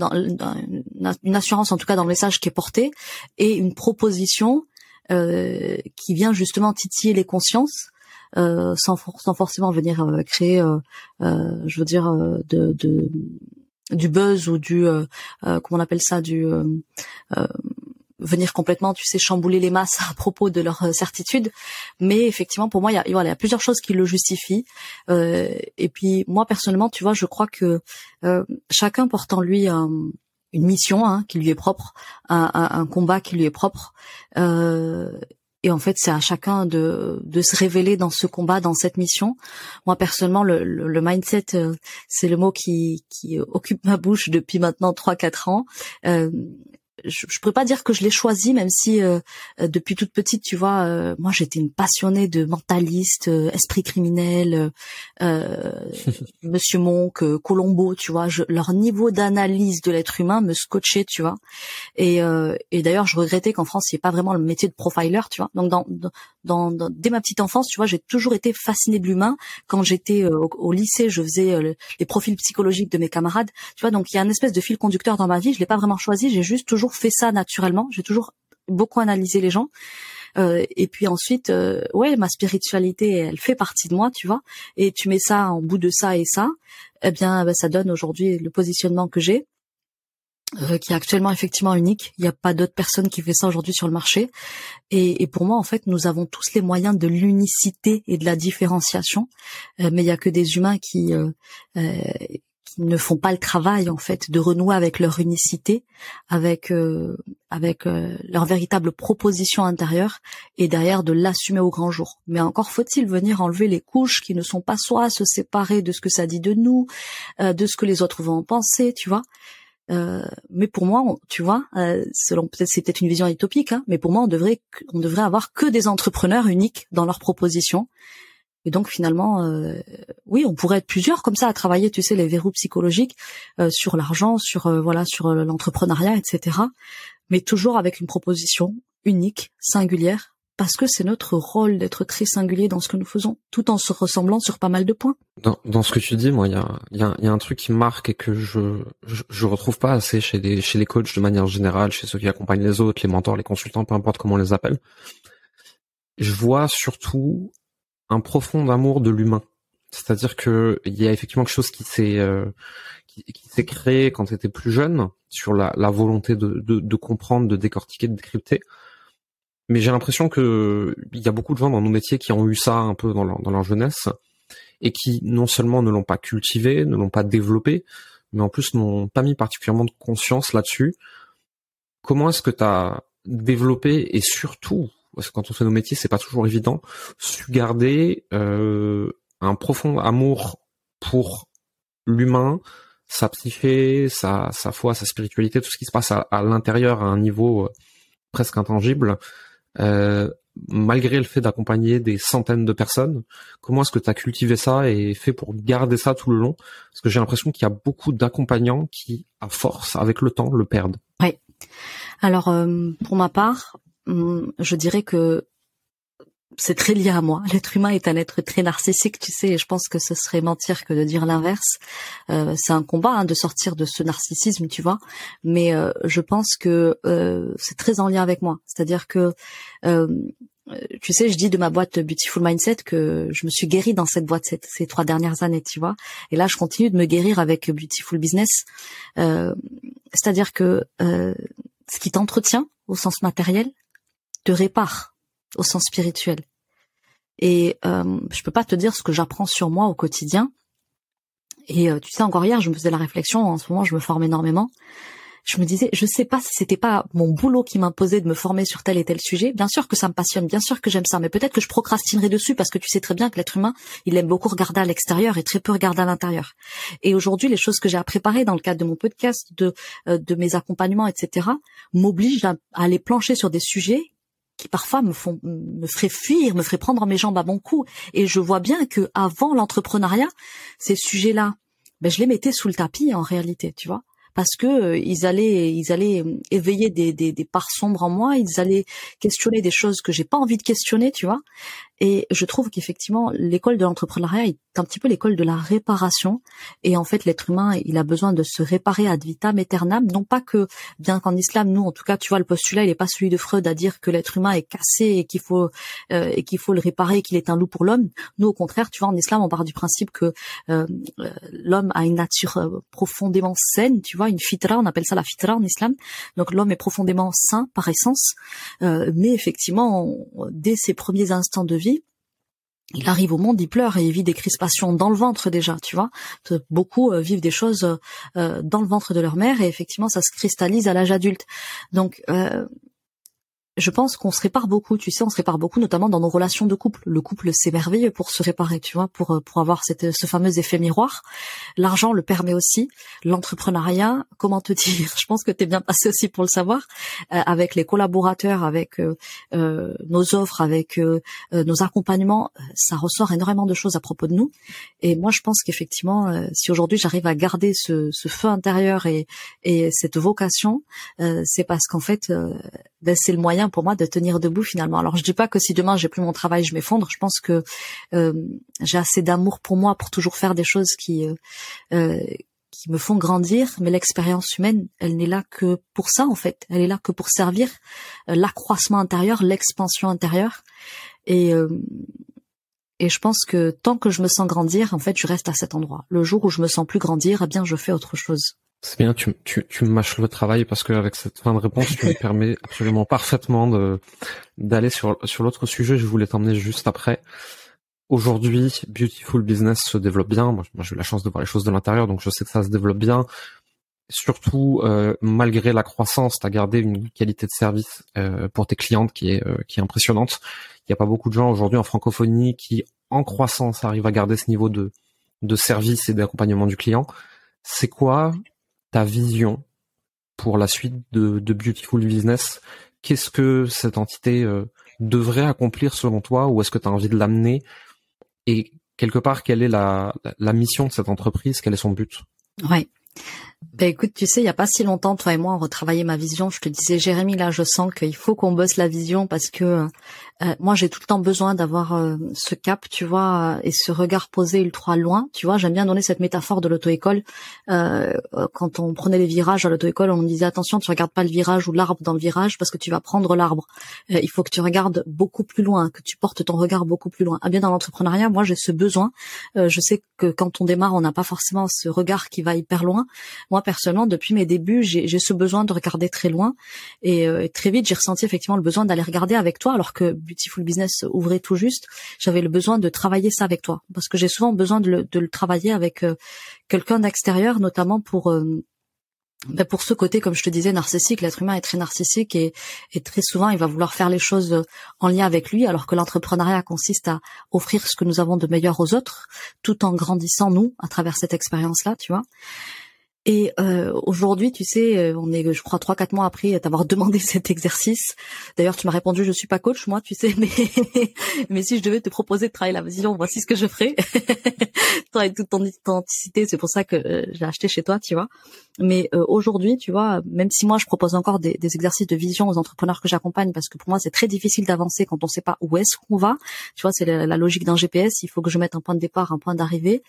une assurance en tout cas dans le message qui est porté et une proposition qui vient justement titiller les consciences sans, sans forcément venir créer je veux dire de du buzz ou du comment on appelle ça du venir complètement, tu sais, chambouler les masses [LAUGHS] à propos de leur euh, certitude. Mais effectivement, pour moi, il y a, voilà, il y a plusieurs choses qui le justifient. Euh, et puis moi, personnellement, tu vois, je crois que euh, chacun porte en lui une mission hein, qui lui est propre, un, un, combat qui lui est propre. Euh, et en fait, c'est à chacun de, de se révéler dans ce combat, dans cette mission. Moi, personnellement, le, le, le mindset, c'est le mot qui, qui occupe ma bouche depuis maintenant trois quatre ans. Euh, je, je pourrais pas dire que je l'ai choisi, même si euh, euh, depuis toute petite, tu vois, euh, moi j'étais une passionnée de mentaliste, esprit criminel, [LAUGHS] Monsieur Monk, Colombo, tu vois, je, leur niveau d'analyse de l'être humain me scotchait, tu vois. Et, et d'ailleurs, je regrettais qu'en France, il n'y ait pas vraiment le métier de profiler, tu vois. Donc dans, dans, dans, dès ma petite enfance, tu vois, j'ai toujours été fascinée de l'humain. Quand j'étais au, au, lycée, je faisais les profils psychologiques de mes camarades, tu vois. Donc il y a une espèce de fil conducteur dans ma vie. Je l'ai pas vraiment choisi, j'ai juste toujours fait ça naturellement. J'ai toujours beaucoup analysé les gens. Euh, et puis ensuite, euh, ouais, ma spiritualité, elle fait partie de moi, tu vois. Et tu mets ça en bout de ça et ça, eh bien, ben, ça donne aujourd'hui le positionnement que j'ai, euh, qui est actuellement effectivement unique. Il n'y a pas d'autres personnes qui fait ça aujourd'hui sur le marché. Et, et, pour moi, en fait, nous avons tous les moyens de l'unicité et de la différenciation, mais il y a que des humains qui qui ne font pas le travail en fait de renouer avec leur unicité, avec euh, avec euh, leur véritable proposition intérieure et derrière de l'assumer au grand jour. Mais encore faut-il venir enlever les couches qui ne sont pas soi, se séparer de ce que ça dit de nous, euh, de ce que les autres vont en penser, tu vois. Mais pour moi, tu vois, selon peut-être c'est peut-être une vision utopique, hein, mais pour moi, on devrait on devrait avoir que des entrepreneurs uniques dans leur proposition et donc finalement, euh, oui, on pourrait être plusieurs comme ça à travailler, tu sais, les verrous psychologiques euh, sur l'argent, sur euh, voilà, sur l'entrepreneuriat, etc. Mais toujours avec une proposition unique, singulière, parce que c'est notre rôle d'être très singulier dans ce que nous faisons, tout en se ressemblant sur pas mal de points. Dans, ce que tu dis, moi, il y a, un truc qui marque et que je, je, je retrouve pas assez chez les coachs de manière générale, chez ceux qui accompagnent les autres, les mentors, les consultants, peu importe comment on les appelle. Je vois surtout un profond amour de l'humain. C'est-à-dire que il y a effectivement quelque chose qui s'est euh, créé quand tu étais plus jeune sur la, volonté de, comprendre, de décortiquer, de décrypter. Mais j'ai l'impression que il y a beaucoup de gens dans nos métiers qui ont eu ça un peu dans leur, jeunesse et qui non seulement ne l'ont pas cultivé, ne l'ont pas développé, mais en plus n'ont pas mis particulièrement de conscience là-dessus. Comment est-ce que tu as développé et surtout parce que quand on fait nos métiers, c'est pas toujours évident, su garder euh, un profond amour pour l'humain, sa psyché, sa, foi, sa spiritualité, tout ce qui se passe à, l'intérieur à un niveau euh, presque intangible, malgré le fait d'accompagner des centaines de personnes. Comment est-ce que tu as cultivé ça et fait pour garder ça tout le long? Parce que j'ai l'impression qu'il y a beaucoup d'accompagnants qui, à force, avec le temps, le perdent. Oui, Alors, euh, pour ma part, hum, je dirais que c'est très lié à moi. L'être humain est un être très narcissique, tu sais, et je pense que ce serait mentir que de dire l'inverse. Euh, c'est un combat hein, de sortir de ce narcissisme, tu vois. Mais euh, je pense que euh, c'est très en lien avec moi. C'est-à-dire que, tu sais, je dis de ma boîte Beautiful Mindset que je me suis guérie dans cette boîte ces, trois dernières années, tu vois. Et là, je continue de me guérir avec Beautiful Business. C'est-à-dire que ce qui t'entretient au sens matériel te répare au sens spirituel. Et euh, je peux pas te dire ce que j'apprends sur moi au quotidien. Et euh, tu sais, encore hier, je me faisais la réflexion. En ce moment, je me forme énormément. Je me disais, je sais pas si c'était pas mon boulot qui m'imposait de me former sur tel et tel sujet. Bien sûr que ça me passionne, bien sûr que j'aime ça, mais peut-être que je procrastinerai dessus parce que tu sais très bien que l'être humain, il aime beaucoup regarder à l'extérieur et très peu regarder à l'intérieur. Et aujourd'hui, les choses que j'ai à préparer dans le cadre de mon podcast, de euh, de mes accompagnements, etc., m'obligent à aller plancher sur des sujets qui parfois me font me feraient fuir, me feraient prendre mes jambes à bon coup. Et je vois bien que avant l'entrepreneuriat, ces sujets-là, ben je les mettais sous le tapis en réalité, tu vois parce que euh, ils allaient ils allaient euh, éveiller des, des, des parts sombres en moi, ils allaient questionner des choses que j'ai pas envie de questionner, tu vois. Et je trouve qu'effectivement, l'école de l'entrepreneuriat est un petit peu l'école de la réparation. Et en fait, l'être humain, il a besoin de se réparer ad vitam aeternam. Non pas que, bien qu'en islam, nous, en tout cas, tu vois, le postulat, il n'est pas celui de Freud à dire que l'être humain est cassé et qu'il faut euh, et qu'il faut le réparer, qu'il est un loup pour l'homme. Nous, au contraire, tu vois, en islam, on part du principe que euh, l'homme a une nature euh, profondément saine, tu vois, une fitra, on appelle ça la fitra en islam. Donc l'homme est profondément sain par essence, mais effectivement, dès ses premiers instants de vie il arrive au monde, il pleure et il vit des crispations dans le ventre déjà, tu vois. Beaucoup euh, vivent des choses euh, dans le ventre de leur mère et effectivement ça se cristallise à l'âge adulte. Donc euh, je pense qu'on se répare beaucoup, tu sais, on se répare beaucoup, notamment dans nos relations de couple. Le couple, c'est merveilleux pour se réparer, tu vois, pour euh, pour avoir cette, ce fameux effet miroir. L'argent le permet aussi. L'entrepreneuriat, comment te [LAUGHS] dire? Je pense que tu es bien passé aussi pour le savoir, euh, avec les collaborateurs, avec euh, nos offres, avec nos accompagnements, ça ressort énormément de choses à propos de nous. Et moi, je pense qu'effectivement, si aujourd'hui j'arrive à garder ce, ce, feu intérieur et, et cette vocation, c'est parce qu'en fait, ben, c'est le moyen pour moi de tenir debout finalement. Alors je dis pas que si demain j'ai plus mon travail, je m'effondre. Je pense que euh, j'ai assez d'amour pour moi pour toujours faire des choses qui euh, euh, qui me font grandir. Mais l'expérience humaine, elle n'est là que pour ça en fait. Elle est là que pour servir l'accroissement intérieur, l'expansion intérieure. Et et je pense que tant que je me sens grandir, en fait, je reste à cet endroit. Le jour où je me sens plus grandir, eh bien, je fais autre chose. C'est bien, tu, tu, tu mâches le travail parce que avec cette fin de réponse, tu me [LAUGHS] permets absolument parfaitement de d'aller sur sur l'autre sujet. Je voulais t'emmener juste après. Aujourd'hui, Beautiful Business se développe bien. Moi, j'ai eu la chance de voir les choses de l'intérieur, donc je sais que ça se développe bien. Surtout, euh, malgré la croissance, tu as gardé une qualité de service euh, pour tes clientes qui est euh, qui est impressionnante. Il n'y a pas beaucoup de gens aujourd'hui en francophonie qui, en croissance, arrivent à garder ce niveau de de service et d'accompagnement du client. C'est quoi ta vision pour la suite de, de Beautiful Business? Qu'est-ce que cette entité euh, devrait accomplir selon toi? Ou est-ce que tu as envie de l'amener? Et quelque part, quelle est la, la, mission de cette entreprise? Quel est son but? Ouais. Ben écoute, tu sais, il y a pas si longtemps, toi et moi, on retravaillait ma vision. Je te disais, Jérémy, là, je sens qu'il faut qu'on bosse la vision parce que euh, moi, j'ai tout le temps besoin d'avoir euh, ce cap, tu vois, euh, et ce regard posé ultra loin. Tu vois, j'aime bien donner cette métaphore de l'auto-école. quand on prenait les virages à l'auto-école, on disait attention, tu regardes pas le virage ou l'arbre dans le virage parce que tu vas prendre l'arbre. il faut que tu regardes beaucoup plus loin, que tu portes ton regard beaucoup plus loin. Ah bien, dans l'entrepreneuriat, moi, j'ai ce besoin. je sais que quand on démarre, on n'a pas forcément ce regard qui va hyper loin. Moi, personnellement, depuis mes débuts, j'ai ce besoin de regarder très loin. Et très vite, j'ai ressenti effectivement le besoin d'aller regarder avec toi, alors que Beautiful Business ouvrait tout juste, j'avais le besoin de travailler ça avec toi, parce que j'ai souvent besoin de le, de le travailler avec euh, quelqu'un d'extérieur, notamment pour euh, ben pour ce côté, comme je te disais, narcissique, l'être humain est très narcissique et, et, très souvent il va vouloir faire les choses en lien avec lui, alors que l'entrepreneuriat consiste à offrir ce que nous avons de meilleur aux autres, tout en grandissant nous à travers cette expérience-là, tu vois. Et euh, aujourd'hui, tu sais, euh, on est, je crois, trois quatre mois après t'avoir [LAUGHS] demandé cet exercice. D'ailleurs, tu m'as répondu, je suis pas coach, moi, tu sais, [LAUGHS] mais mais si je devais te proposer de travailler la vision, voici ce que je ferais. [LAUGHS] Travailler toute ton authenticité, c'est pour ça que euh, j'ai acheté chez toi, tu vois. Mais aujourd'hui, tu vois, même si moi je propose encore des, des exercices de vision aux entrepreneurs que j'accompagne, parce que pour moi c'est très difficile d'avancer quand on sait pas où est-ce qu'on va. Tu vois, c'est la, la, logique d'un GPS. Il faut que je mette un point de départ, un point d'arrivée.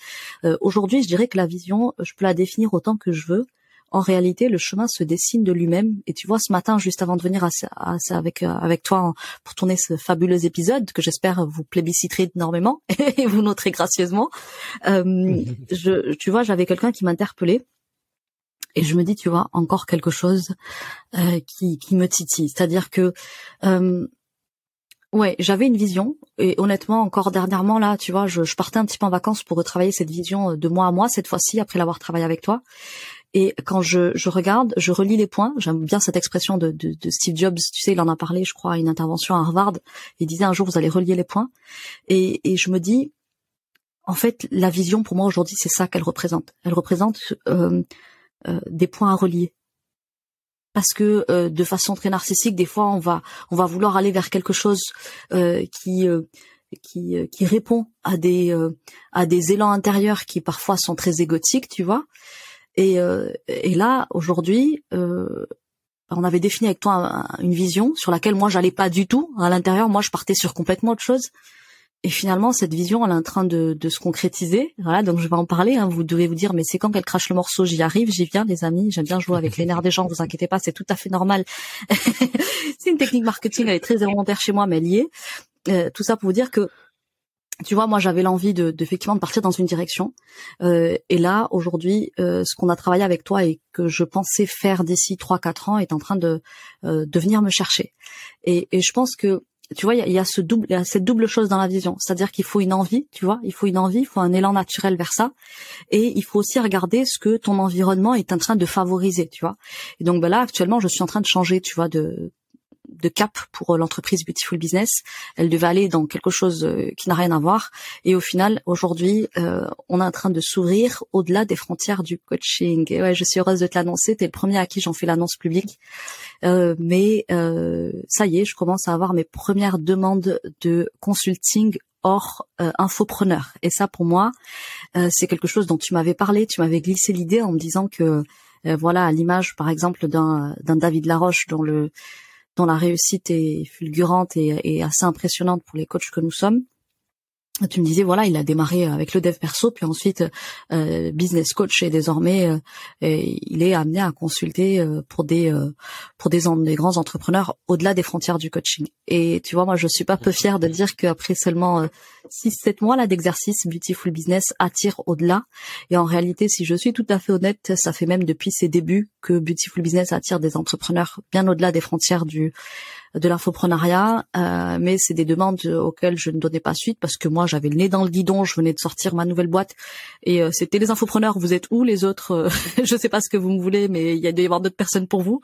aujourd'hui, je dirais que la vision, je peux la définir autant que je veux, en réalité, le chemin se dessine de lui-même. Et tu vois, ce matin, juste avant de venir à, avec euh, avec toi pour tourner ce fabuleux épisode que j'espère vous plébisciterez énormément [LAUGHS] et vous noterez gracieusement, euh, [LAUGHS] je, tu vois, j'avais quelqu'un qui m'interpellait. Et je me dis, tu vois, encore quelque chose euh, qui, qui me titille. C'est-à-dire que Ouais, j'avais une vision et honnêtement encore dernièrement là, tu vois, je, je, partais un petit peu en vacances pour retravailler cette vision euh, de mois à mois cette fois-ci après l'avoir travaillé avec toi. Et quand je, je regarde, je relis les points. J'aime bien cette expression de, de, de, Steve Jobs. Tu sais, il en a parlé, je crois, à une intervention à Harvard. Il disait un jour, vous allez relier les points. Et, et je me dis, en fait, la vision pour moi aujourd'hui, c'est ça qu'elle représente. Elle représente euh, euh, des points à relier parce que euh, de façon très narcissique, des fois on va on va vouloir aller vers quelque chose euh, qui euh, qui qui répond à des à des élans intérieurs qui parfois sont très égotiques, tu vois. Et et là aujourd'hui, on avait défini avec toi une vision sur laquelle moi j'allais pas du tout. À l'intérieur, moi je partais sur complètement autre chose. Et finalement, cette vision, elle est en train de, de se concrétiser. Voilà, donc je vais en parler. Hein. Vous devez vous dire, mais c'est quand qu'elle crache le morceau? J'y arrive, j'y viens, les amis. J'aime bien jouer avec les nerfs des gens. Vous inquiétez pas, c'est tout à fait normal. [LAUGHS] c'est une technique marketing, elle est très élémentaire chez moi, mais elle y est. Euh, tout ça pour vous dire que tu vois, moi j'avais l'envie de, de, effectivement de partir dans une direction. Euh, et là, aujourd'hui, euh, ce qu'on a travaillé avec toi et que je pensais faire d'ici trois quatre ans est en train de euh, de venir me chercher. Et, et je pense que tu vois, il y a, ce double, y a cette double chose dans la vision, c'est-à-dire qu'il faut une envie, tu vois, il faut une envie, il faut un élan naturel vers ça, et il faut aussi regarder ce que ton environnement est en train de favoriser, tu vois. Et donc, ben là, actuellement, je suis en train de changer, tu vois, de de cap pour euh, l'entreprise Beautiful Business. Elle devait aller dans quelque chose euh, qui n'a rien à voir. Et au final, aujourd'hui, euh, on est en train de s'ouvrir au-delà des frontières du coaching. Et ouais, je suis heureuse de te l'annoncer. T'es le premier à qui j'en fais l'annonce publique. mais ça y est, je commence à avoir mes premières demandes de consulting hors infopreneur. Et ça, pour moi, c'est quelque chose dont tu m'avais parlé. Tu m'avais glissé l'idée en me disant que voilà, à l'image, par exemple, d'un David Laroche dont le dont la réussite est fulgurante et, assez impressionnante pour les coachs que nous sommes tu me disais voilà il a démarré avec le dev perso puis ensuite euh, business coach et désormais euh, il est amené à consulter euh, pour des pour des, des, grands entrepreneurs au-delà des frontières du coaching. Et tu vois moi je suis pas peu fière de dire qu'après seulement 6 7 mois là d'exercice Beautiful Business attire au-delà. Et en réalité si je suis tout à fait honnête ça fait même depuis ses débuts que Beautiful Business attire des entrepreneurs bien au-delà des frontières du de l'infoprenariat, euh, mais c'est des demandes auxquelles je ne donnais pas suite parce que moi j'avais le nez dans le guidon, je venais de sortir ma nouvelle boîte et euh, c'était les infopreneurs. Vous êtes où les autres euh, [LAUGHS] Je sais pas ce que vous me voulez, mais il y a y avoir d'autres personnes pour vous.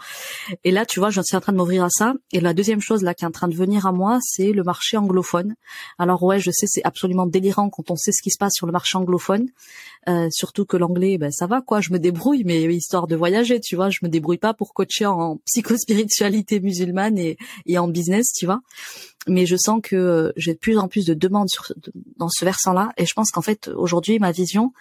Et là, tu vois, je suis en train de m'ouvrir à ça. Et la deuxième chose là qui est en train de venir à moi, c'est le marché anglophone. Alors ouais, je sais, c'est absolument délirant quand on sait ce qui se passe sur le marché anglophone. Euh, surtout que l'anglais, ben ça va quoi, je me débrouille, mais histoire de voyager, tu vois, je me débrouille pas pour coacher en psychospiritualité musulmane et, et en business, tu vois. Mais je sens que euh, j'ai de plus en plus de demandes sur, dans ce versant-là, et je pense qu'en fait aujourd'hui ma vision,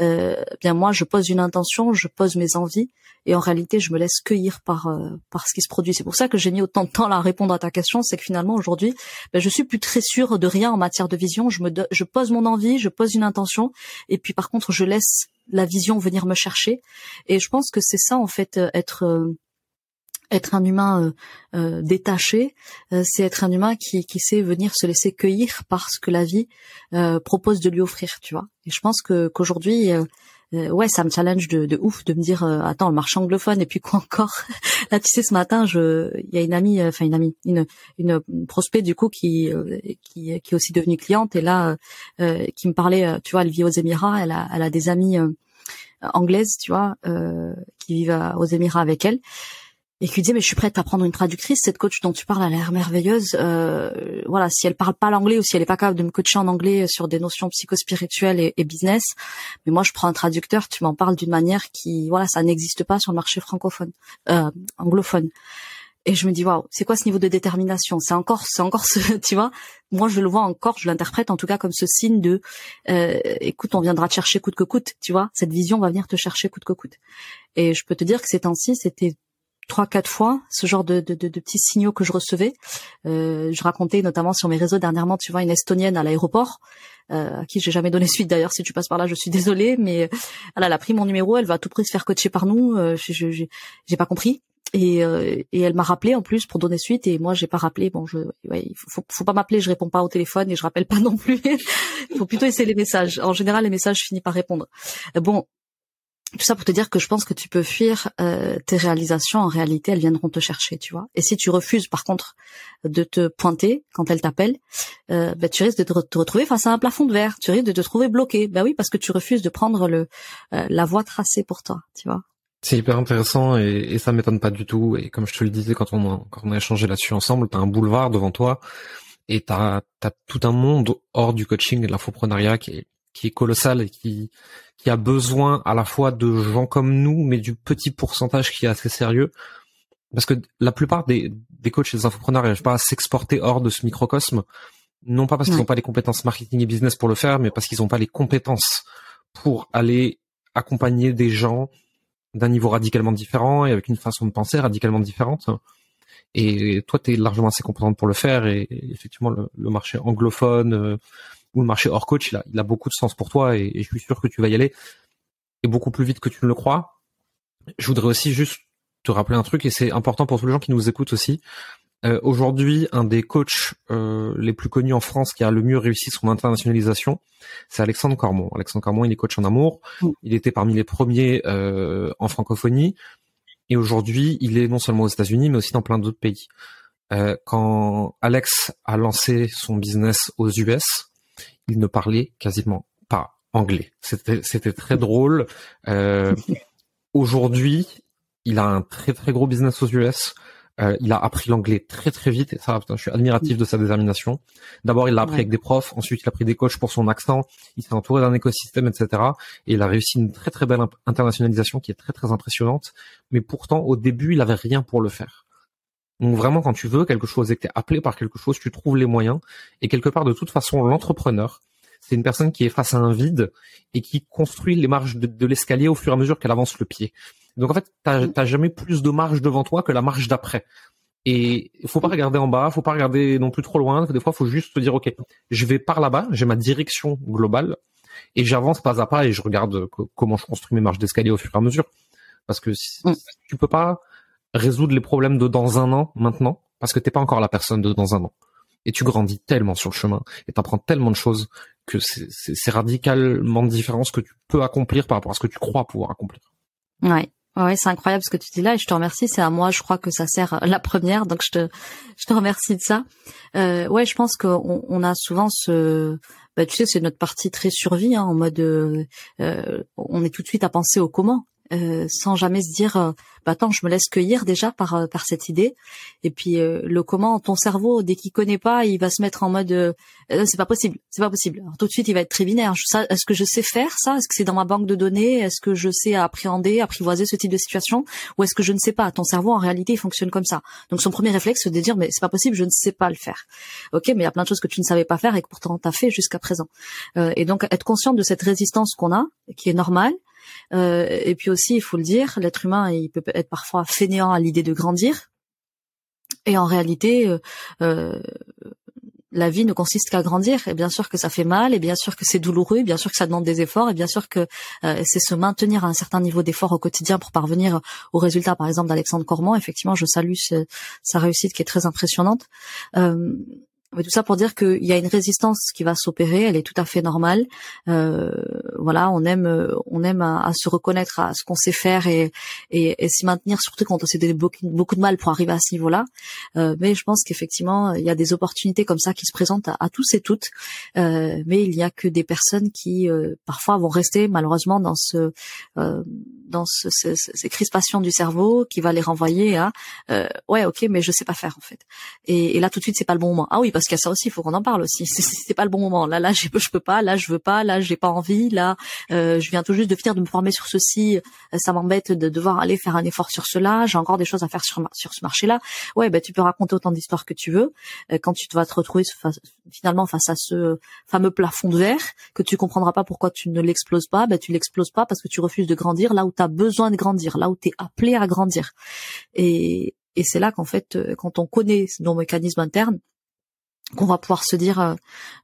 euh, bien moi je pose une intention, je pose mes envies, et en réalité je me laisse cueillir par euh, par ce qui se produit. C'est pour ça que j'ai mis autant de temps à répondre à ta question, c'est que finalement aujourd'hui, ben, je suis plus très sûre de rien en matière de vision. Je me je pose mon envie, je pose une intention, et puis par contre je laisse la vision venir me chercher. Et je pense que c'est ça en fait être être un humain euh, euh, détaché, euh, c'est être un humain qui, qui sait venir se laisser cueillir parce que la vie propose de lui offrir, tu vois. Et je pense que qu'aujourd'hui, ouais, ça me challenge de, de ouf de me dire, attends, le marché anglophone et puis quoi encore [LAUGHS] Là, tu sais, ce matin, je, il y a une amie, enfin une amie, une, une prospect du coup qui, qui, qui est aussi devenue cliente et là, qui me parlait, tu vois, elle vit aux Émirats, elle a, elle a des amies anglaises, tu vois, qui vivent aux Émirats avec elle et qui disait mais je suis prête à prendre une traductrice cette coach dont tu parles a l'air merveilleuse. Euh, voilà si elle parle pas l'anglais ou si elle est pas capable de me coacher en anglais sur des notions psychospirituelles et, et business mais moi je prends un traducteur tu m'en parles d'une manière qui voilà ça n'existe pas sur le marché francophone euh, anglophone. Et je me dis waouh c'est quoi ce niveau de détermination? C'est encore c'est encore ce [LAUGHS] tu vois? Moi je le vois encore je l'interprète en tout cas comme ce signe de euh, écoute on viendra te chercher coûte que coûte tu vois? Cette vision va venir te chercher coûte que coûte. Et je peux te dire que ces temps-ci c'était trois quatre fois ce genre de, de, de, de, petits signaux que je recevais. Euh, je racontais notamment sur mes réseaux dernièrement, tu vois, une estonienne à l'aéroport euh, à qui j'ai jamais donné suite d'ailleurs. Si tu passes par là, je suis désolée, mais elle, a pris mon numéro, elle va à tout prix se faire coacher par nous. Euh, je j'ai pas compris. Et, euh, et elle m'a rappelé en plus pour donner suite et moi j'ai pas rappelé bon je ouais, faut, pas m'appeler je réponds pas au téléphone et je rappelle pas [LAUGHS] non plus faut plutôt essayer les messages en général les messages je finis par répondre bon tout ça pour te dire que je pense que tu peux fuir euh, tes réalisations. En réalité, elles viendront te chercher, tu vois. Et si tu refuses, par contre, de te pointer quand elles t'appellent, bah, tu risques de te, retrouver face à un plafond de verre. Tu risques de te trouver bloqué. Ben oui, parce que tu refuses de prendre le euh, la voie tracée pour toi, tu vois. C'est hyper intéressant et, et ça m'étonne pas du tout. Et comme je te le disais quand on a, quand on a échangé là-dessus ensemble, t'as un boulevard devant toi et t'as as tout un monde hors du coaching et de l'infoprenariat qui est qui est colossal et qui qui a besoin à la fois de gens comme nous, mais du petit pourcentage qui est assez sérieux. Parce que la plupart des, des coachs et des infopreneurs n'arrivent pas à s'exporter hors de ce microcosme, non pas parce qu'ils n'ont pas les compétences marketing et business pour le faire, mais parce qu'ils n'ont pas les compétences pour aller accompagner des gens d'un niveau radicalement différent et avec une façon de penser radicalement différente. Et toi, tu es largement assez compétente pour le faire. Et, effectivement, le, le marché anglophone, euh, où le marché hors coach, il a, il a beaucoup de sens pour toi et, je suis sûr que tu vas y aller et beaucoup plus vite que tu ne le crois. Je voudrais aussi juste te rappeler un truc et c'est important pour tous les gens qui nous écoutent aussi. Euh, Aujourd'hui, un des coachs euh, les plus connus en France qui a le mieux réussi son internationalisation, c'est Alexandre Cormon. Alexandre Cormon, il est coach en amour. Mm. Il était parmi les premiers euh, en francophonie. Et aujourd'hui, il est non seulement aux États-Unis, mais aussi dans plein d'autres pays. Euh, quand Alex a lancé son business aux US, il ne parlait quasiment pas anglais. C'était très drôle. Euh, Aujourd'hui, il a un très très gros business aux US. Euh, il a appris l'anglais très très vite et ça, putain, je suis admiratif de sa détermination. D'abord, il l'a appris avec des profs, ensuite il a pris des coachs pour son accent, il s'est entouré d'un écosystème, etc. Et il a réussi une très très belle internationalisation qui est très très impressionnante. Mais pourtant, au début, il avait rien pour le faire. Donc vraiment, quand tu veux quelque chose et que tu es appelé par quelque chose, tu trouves les moyens. Et quelque part, de toute façon, l'entrepreneur, c'est une personne qui est face à un vide et qui construit les marges de, l'escalier au fur et à mesure qu'elle avance le pied. Donc en fait, t'as mm. jamais plus de marge devant toi que la marge d'après. Et il faut pas regarder en bas, faut pas regarder non plus trop loin. Des fois, faut juste te dire, ok, je vais par là-bas, j'ai ma direction globale et j'avance pas à pas et je regarde comment je construis mes marges d'escalier au fur et à mesure. Parce que si, mm. tu peux pas résoudre les problèmes de dans un an maintenant parce que t'es pas encore la personne de dans un an. Et tu grandis tellement sur le chemin et t'apprends tellement de choses que c'est radicalement différent ce que tu peux accomplir par rapport à ce que tu crois pouvoir accomplir. Ouais. Ouais, c'est incroyable ce que tu dis là et je te remercie. C'est à moi, je crois que ça sert la première, donc je te, je te remercie de ça. Euh, ouais, je pense qu'on on a souvent ce, bah, tu sais, c'est notre partie très survie, hein, en mode, euh, euh on est tout de suite à penser au comment. Euh, sans jamais se dire euh, bah attends je me laisse cueillir déjà par euh, par cette idée. Et puis le comment ton cerveau dès qu'il connaît pas il va se mettre en mode c'est pas possible c'est pas possible. Alors, tout de suite il va être très binaire. Est-ce que je sais faire ça? Est-ce que c'est dans ma banque de données? Est-ce que je sais appréhender apprivoiser ce type de situation? Ou est-ce que je ne sais pas? Ton cerveau en réalité il fonctionne comme ça. Donc son premier réflexe c'est de dire mais c'est pas possible je ne sais pas le faire. Ok mais il y a plein de choses que tu ne savais pas faire et que pourtant tu as fait jusqu'à présent. Et donc être conscient de cette résistance qu'on a qui est normale euh, et puis aussi, il faut le dire, l'être humain, il peut être parfois fainéant à l'idée de grandir. Et en réalité, euh, euh, la vie ne consiste qu'à grandir. Et bien sûr que ça fait mal, et bien sûr que c'est douloureux, et bien sûr que ça demande des efforts, et bien sûr que c'est se maintenir à un certain niveau d'effort au quotidien pour parvenir au résultat. Par exemple, d'Alexandre Cormand, effectivement, je salue sa réussite qui est très impressionnante. Mais tout ça pour dire qu'il y a une résistance qui va s'opérer, elle est tout à fait normale. Euh, voilà, on aime, on aime à, se reconnaître à ce qu'on sait faire et, et, s'y maintenir, surtout quand on s'est donné beaucoup, beaucoup, de mal pour arriver à ce niveau-là. Euh, mais je pense qu'effectivement, il y a des opportunités comme ça qui se présentent à, tous et toutes. Euh, mais il y a que des personnes qui euh, parfois vont rester malheureusement dans ce, euh, dans ce, ces crispations du cerveau, qui va les renvoyer à, ouais, ok, mais je sais pas faire en fait. Et, et là tout de suite, c'est pas le bon moment. Ah oui parce qu'il y a ça aussi, il faut qu'on en parle aussi. C'est pas le bon moment. Là, là, je peux pas. Là, je veux pas. Là, j'ai pas envie. Là, euh, je viens tout juste de finir de me former sur ceci. Euh, ça m'embête de devoir aller faire un effort sur cela. J'ai encore des choses à faire sur sur ce marché-là. Ouais, ben tu peux raconter autant d'histoires que tu veux. Euh, quand tu vas te retrouver finalement face à ce fameux plafond de verre que tu comprendras pas pourquoi tu ne l'exploses pas, ben tu l'exploses pas parce que tu refuses de grandir là où tu as besoin de grandir, là où tu es appelé à grandir. Et, et c'est là qu'en fait, quand on connaît nos mécanismes internes, qu'on va pouvoir se dire euh,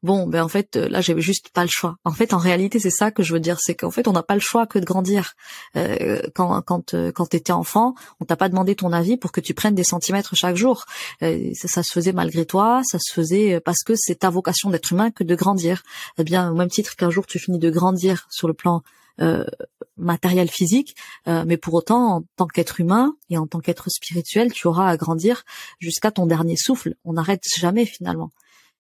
bon ben en fait euh, là j'avais juste pas le choix. En fait en réalité c'est ça que je veux dire c'est qu'en fait on n'a pas le choix que de grandir. Euh, quand quand quand t'étais enfant on t'a pas demandé ton avis pour que tu prennes des centimètres chaque jour. ça, ça, se faisait malgré toi, ça se faisait parce que c'est ta vocation d'être humain que de grandir. Eh bien au même titre qu'un jour tu finis de grandir sur le plan matériel physique, mais pour autant, en tant qu'être humain et en tant qu'être spirituel, tu auras à grandir jusqu'à ton dernier souffle. On n'arrête jamais finalement.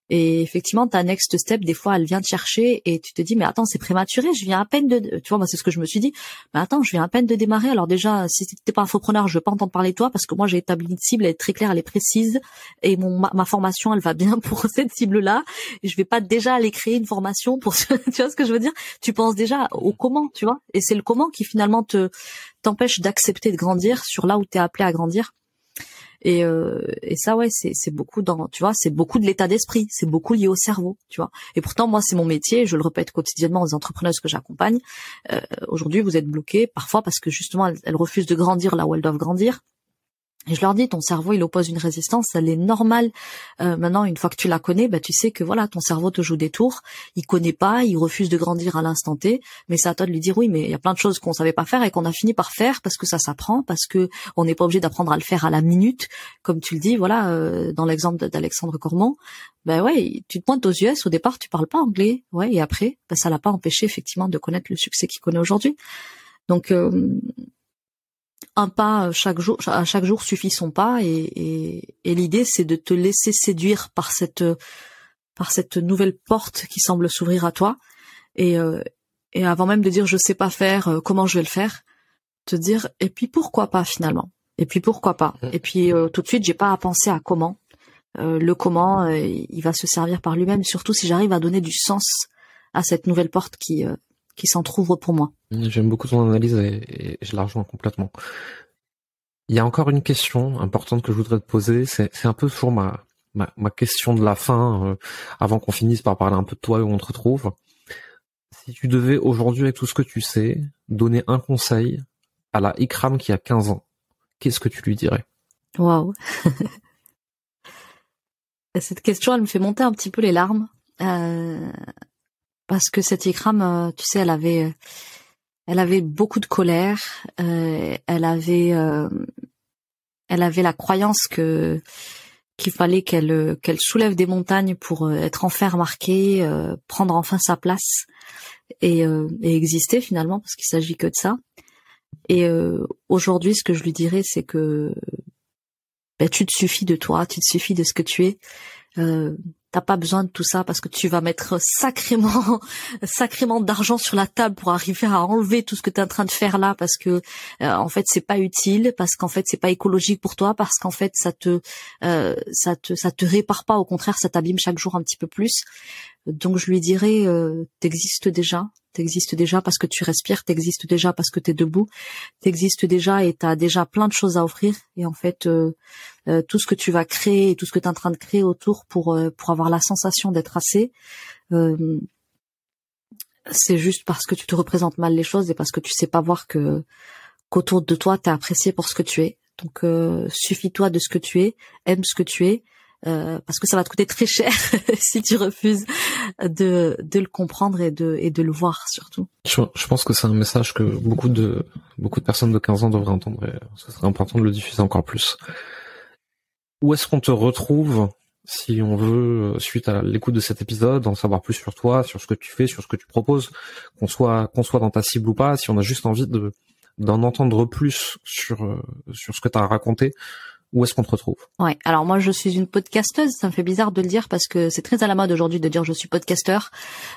Et effectivement, ta next step, des fois, elle vient te chercher et tu te dis, mais attends, c'est prématuré, je viens à peine de, tu vois, moi, c'est ce que je me suis dit. Mais attends, je viens à peine de démarrer. Alors déjà, si t'es pas un faux-preneur, je veux pas entendre parler de toi parce que moi, j'ai établi une cible, elle est très claire, elle est précise et mon, ma, formation, elle va bien [LAUGHS] pour cette cible-là. Et je vais pas déjà aller créer une formation pour, [LAUGHS] tu vois ce que je veux dire? Tu penses déjà au comment, tu vois? Et c'est le comment qui finalement te, t'empêche d'accepter de grandir sur là où tu es appelé à grandir. Et, euh, et ça, ouais, c'est, c'est beaucoup dans, tu vois, c'est beaucoup de l'état d'esprit, c'est beaucoup lié au cerveau, tu vois. Et pourtant, moi, c'est mon métier, je le répète quotidiennement aux entrepreneuses que j'accompagne. Euh, aujourd'hui, vous êtes bloqués, parfois parce que justement, elles refusent de grandir là où elles doivent grandir, je leur dis, ton cerveau, il oppose une résistance, elle est normale. Euh, maintenant, une fois que tu la connais, bah, tu sais que voilà, ton cerveau te joue des tours. Il connaît pas, il refuse de grandir à l'instant T. Mais c'est à toi de lui dire oui, mais il y a plein de choses qu'on savait pas faire et qu'on a fini par faire parce que ça s'apprend, parce que on n'est pas obligé d'apprendre à le faire à la minute, comme tu le dis. Voilà, euh, dans l'exemple d'Alexandre Cormont, ben ouais, tu te pointes aux US. Au départ, tu parles pas anglais, ouais, et après, ben, ça l'a pas empêché effectivement de connaître le succès qu'il connaît aujourd'hui. Donc euh, un pas chaque jour, à chaque jour suffit son pas et, l'idée c'est de te laisser séduire par cette par cette nouvelle porte qui semble s'ouvrir à toi. Et euh, et avant même de dire je sais pas faire euh, comment je vais le faire te dire et puis pourquoi pas finalement? Et puis pourquoi pas? Mmh. et puis euh, tout de suite j'ai pas à penser à comment. Le comment il va se servir par lui-même surtout si j'arrive à donner du sens à cette nouvelle porte qui qui s'entrouvre pour moi. J'aime beaucoup ton analyse et, je la rejoins complètement. Il y a encore une question importante que je voudrais te poser. C'est un peu sur ma, ma, question de la fin, euh, avant qu'on finisse par parler un peu de toi et où on te retrouve. Si tu devais aujourd'hui, avec tout ce que tu sais, donner un conseil à la Ikram qui a 15 ans, qu'est-ce que tu lui dirais? Waouh [LAUGHS] Cette question, elle me fait monter un petit peu les larmes. Euh, parce que cette Ikram, euh, tu sais, elle avait, euh, elle avait beaucoup de colère. Euh, elle avait, elle avait la croyance que qu'il fallait qu'elle qu'elle soulève des montagnes pour être enfin remarquée, prendre enfin sa place et, et exister finalement, parce qu'il s'agit que de ça. Et aujourd'hui, ce que je lui dirais, c'est que ben, tu te suffis de toi, tu te suffis de ce que tu es. T'as pas besoin de tout ça parce que tu vas mettre sacrément, [LAUGHS] sacrément d'argent sur la table pour arriver à enlever tout ce que tu es en train de faire là parce que euh, en fait c'est pas utile, parce qu'en fait c'est pas écologique pour toi, parce qu'en fait ça te, euh, ça te, ça te répare pas, au contraire ça t'abîme chaque jour un petit peu plus. Donc je lui dirais, euh, t'existes déjà, t'existes déjà parce que tu respires, t'existes déjà parce que t'es debout, t'existes déjà et t'as déjà plein de choses à offrir. Et en fait, euh, euh, tout ce que tu vas créer et tout ce que tu es en train de créer autour pour euh, pour avoir la sensation d'être assez, c'est juste parce que tu te représentes mal les choses et parce que tu sais pas voir que qu'autour de toi t'es apprécié pour ce que tu es. Donc suffis-toi de ce que tu es, aime ce que tu es euh, parce que ça va te coûter très cher [LAUGHS] si tu refuses de, de le comprendre et de, et de le voir surtout. Je, pense que c'est un message que beaucoup de, beaucoup de personnes de 15 ans devraient entendre et ce serait important de le diffuser encore plus. Où est-ce qu'on te retrouve si on veut, euh, suite à l'écoute de cet épisode, en savoir plus sur toi, sur ce que tu fais, sur ce que tu proposes, qu'on soit qu'on soit dans ta cible ou pas, si on a juste envie de d'en entendre plus sur euh, sur ce que tu as raconté, où est-ce qu'on te retrouve? Ouais, alors moi je suis une podcasteuse, ça me fait bizarre de le dire parce que c'est très à la mode aujourd'hui de dire je suis podcasteur.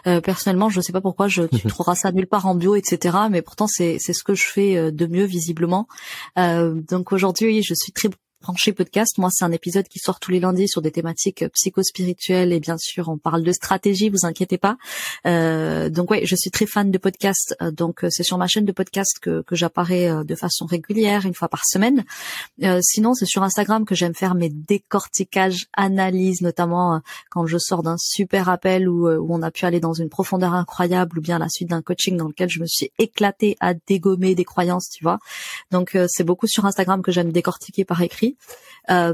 Euh, personnellement, je sais pas pourquoi je [LAUGHS] tu trouveras ça nulle part en bio, etc. Mais pourtant c'est c'est ce que je fais de mieux visiblement. Euh, donc aujourd'hui, je suis très Branché Podcast. Moi, c'est un épisode qui sort tous les lundis sur des thématiques psychospirituelles et bien sûr, on parle de stratégie, vous inquiétez pas. Euh, donc ouais, je suis très fan de podcast. Euh, donc euh, c'est sur ma chaîne de podcast que, que j'apparais euh, de façon régulière, une fois par semaine. Euh, sinon, c'est sur Instagram que j'aime faire mes décorticages, analyses, notamment quand je sors d'un super appel où, où on a pu aller dans une profondeur incroyable ou bien la suite d'un coaching dans lequel je me suis éclatée à dégommer des croyances, tu vois. Donc c'est beaucoup sur Instagram que j'aime décortiquer par écrit. Euh,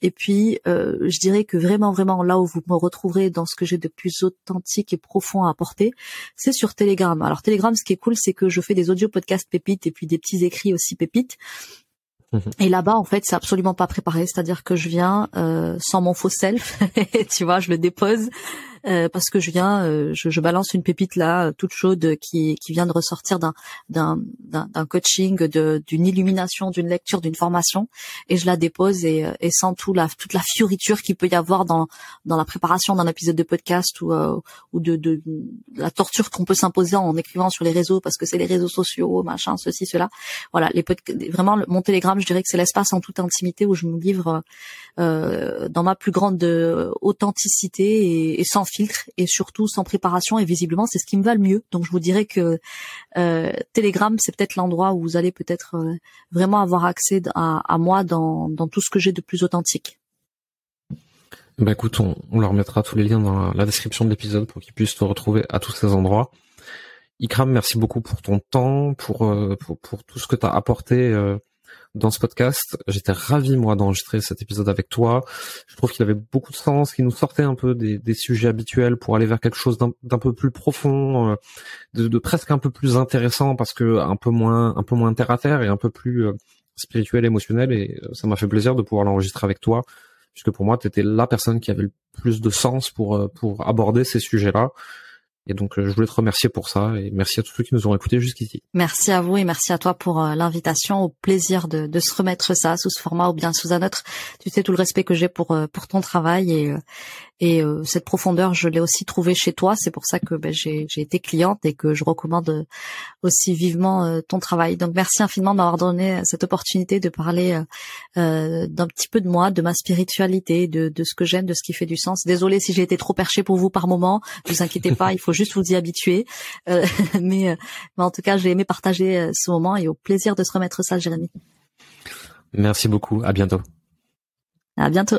et puis, euh, je dirais que vraiment, vraiment, là où vous me retrouverez dans ce que j'ai de plus authentique et profond à apporter, c'est sur Telegram. Alors Telegram, ce qui est cool, c'est que je fais des audio podcasts pépites et puis des petits écrits aussi pépites. Mhm. Et là-bas, en fait, c'est absolument pas préparé, c'est-à-dire que je viens euh, sans mon faux self, [LAUGHS] tu vois, je le dépose euh, parce que je viens, euh, je, je, balance une pépite là, euh, toute chaude, qui, qui vient de ressortir d'un d'un d'un coaching, de d'une illumination, d'une lecture, d'une formation, et je la dépose et, et sans tout la toute la fioriture qu'il peut y avoir dans dans la préparation d'un épisode de podcast ou ou de, de, la torture qu'on peut s'imposer en écrivant sur les réseaux parce que c'est les réseaux sociaux, machin, ceci, cela. Voilà, les vraiment mon Telegram, je dirais que c'est l'espace en toute intimité où je me livre euh, dans ma plus grande authenticité et, et sans et surtout sans préparation et visiblement c'est ce qui me va le mieux. Donc je vous dirais que euh, Telegram c'est peut-être l'endroit où vous allez peut-être euh, vraiment avoir accès à, moi dans, tout ce que j'ai de plus authentique. Bah écoute, on, leur mettra tous les liens dans la, description de l'épisode pour qu'ils puissent te retrouver à tous ces endroits. Ikram, merci beaucoup pour ton temps, pour, euh, pour, tout ce que tu as apporté dans ce podcast. J'étais ravi moi d'enregistrer cet épisode avec toi. Je trouve qu'il avait beaucoup de sens, qu'il nous sortait un peu des, sujets habituels pour aller vers quelque chose d'un peu plus profond, euh, de, presque un peu plus intéressant parce que un peu moins un peu moins terre à terre et un peu plus euh, spirituel, émotionnel. Et euh, ça m'a fait plaisir de pouvoir l'enregistrer avec toi, puisque pour moi, tu étais la personne qui avait le plus de sens pour pour aborder ces sujets-là. Et donc, euh, je voulais te remercier pour ça et merci à tous ceux qui nous ont écoutés jusqu'ici. Merci à vous et merci à toi pour euh, l'invitation. Au plaisir de, de, se remettre ça sous ce format ou bien sous un autre. Tu sais tout le respect que j'ai pour euh, pour ton travail et et euh, cette profondeur, je l'ai aussi trouvée chez toi. C'est pour ça que ben, j'ai été cliente et que je recommande euh, aussi vivement euh, ton travail. Donc merci infiniment de m'avoir donné cette opportunité de parler d'un petit peu de moi, de ma spiritualité, de, de ce que j'aime, de ce qui fait du sens. Désolée si j'ai été trop perché pour vous par moment. Ne vous inquiétez pas, il faut juste vous y habituer. [LAUGHS] mais, mais en tout cas, j'ai aimé partager ce moment et au plaisir de se remettre ça, Jérémy. Merci beaucoup. À bientôt. À bientôt.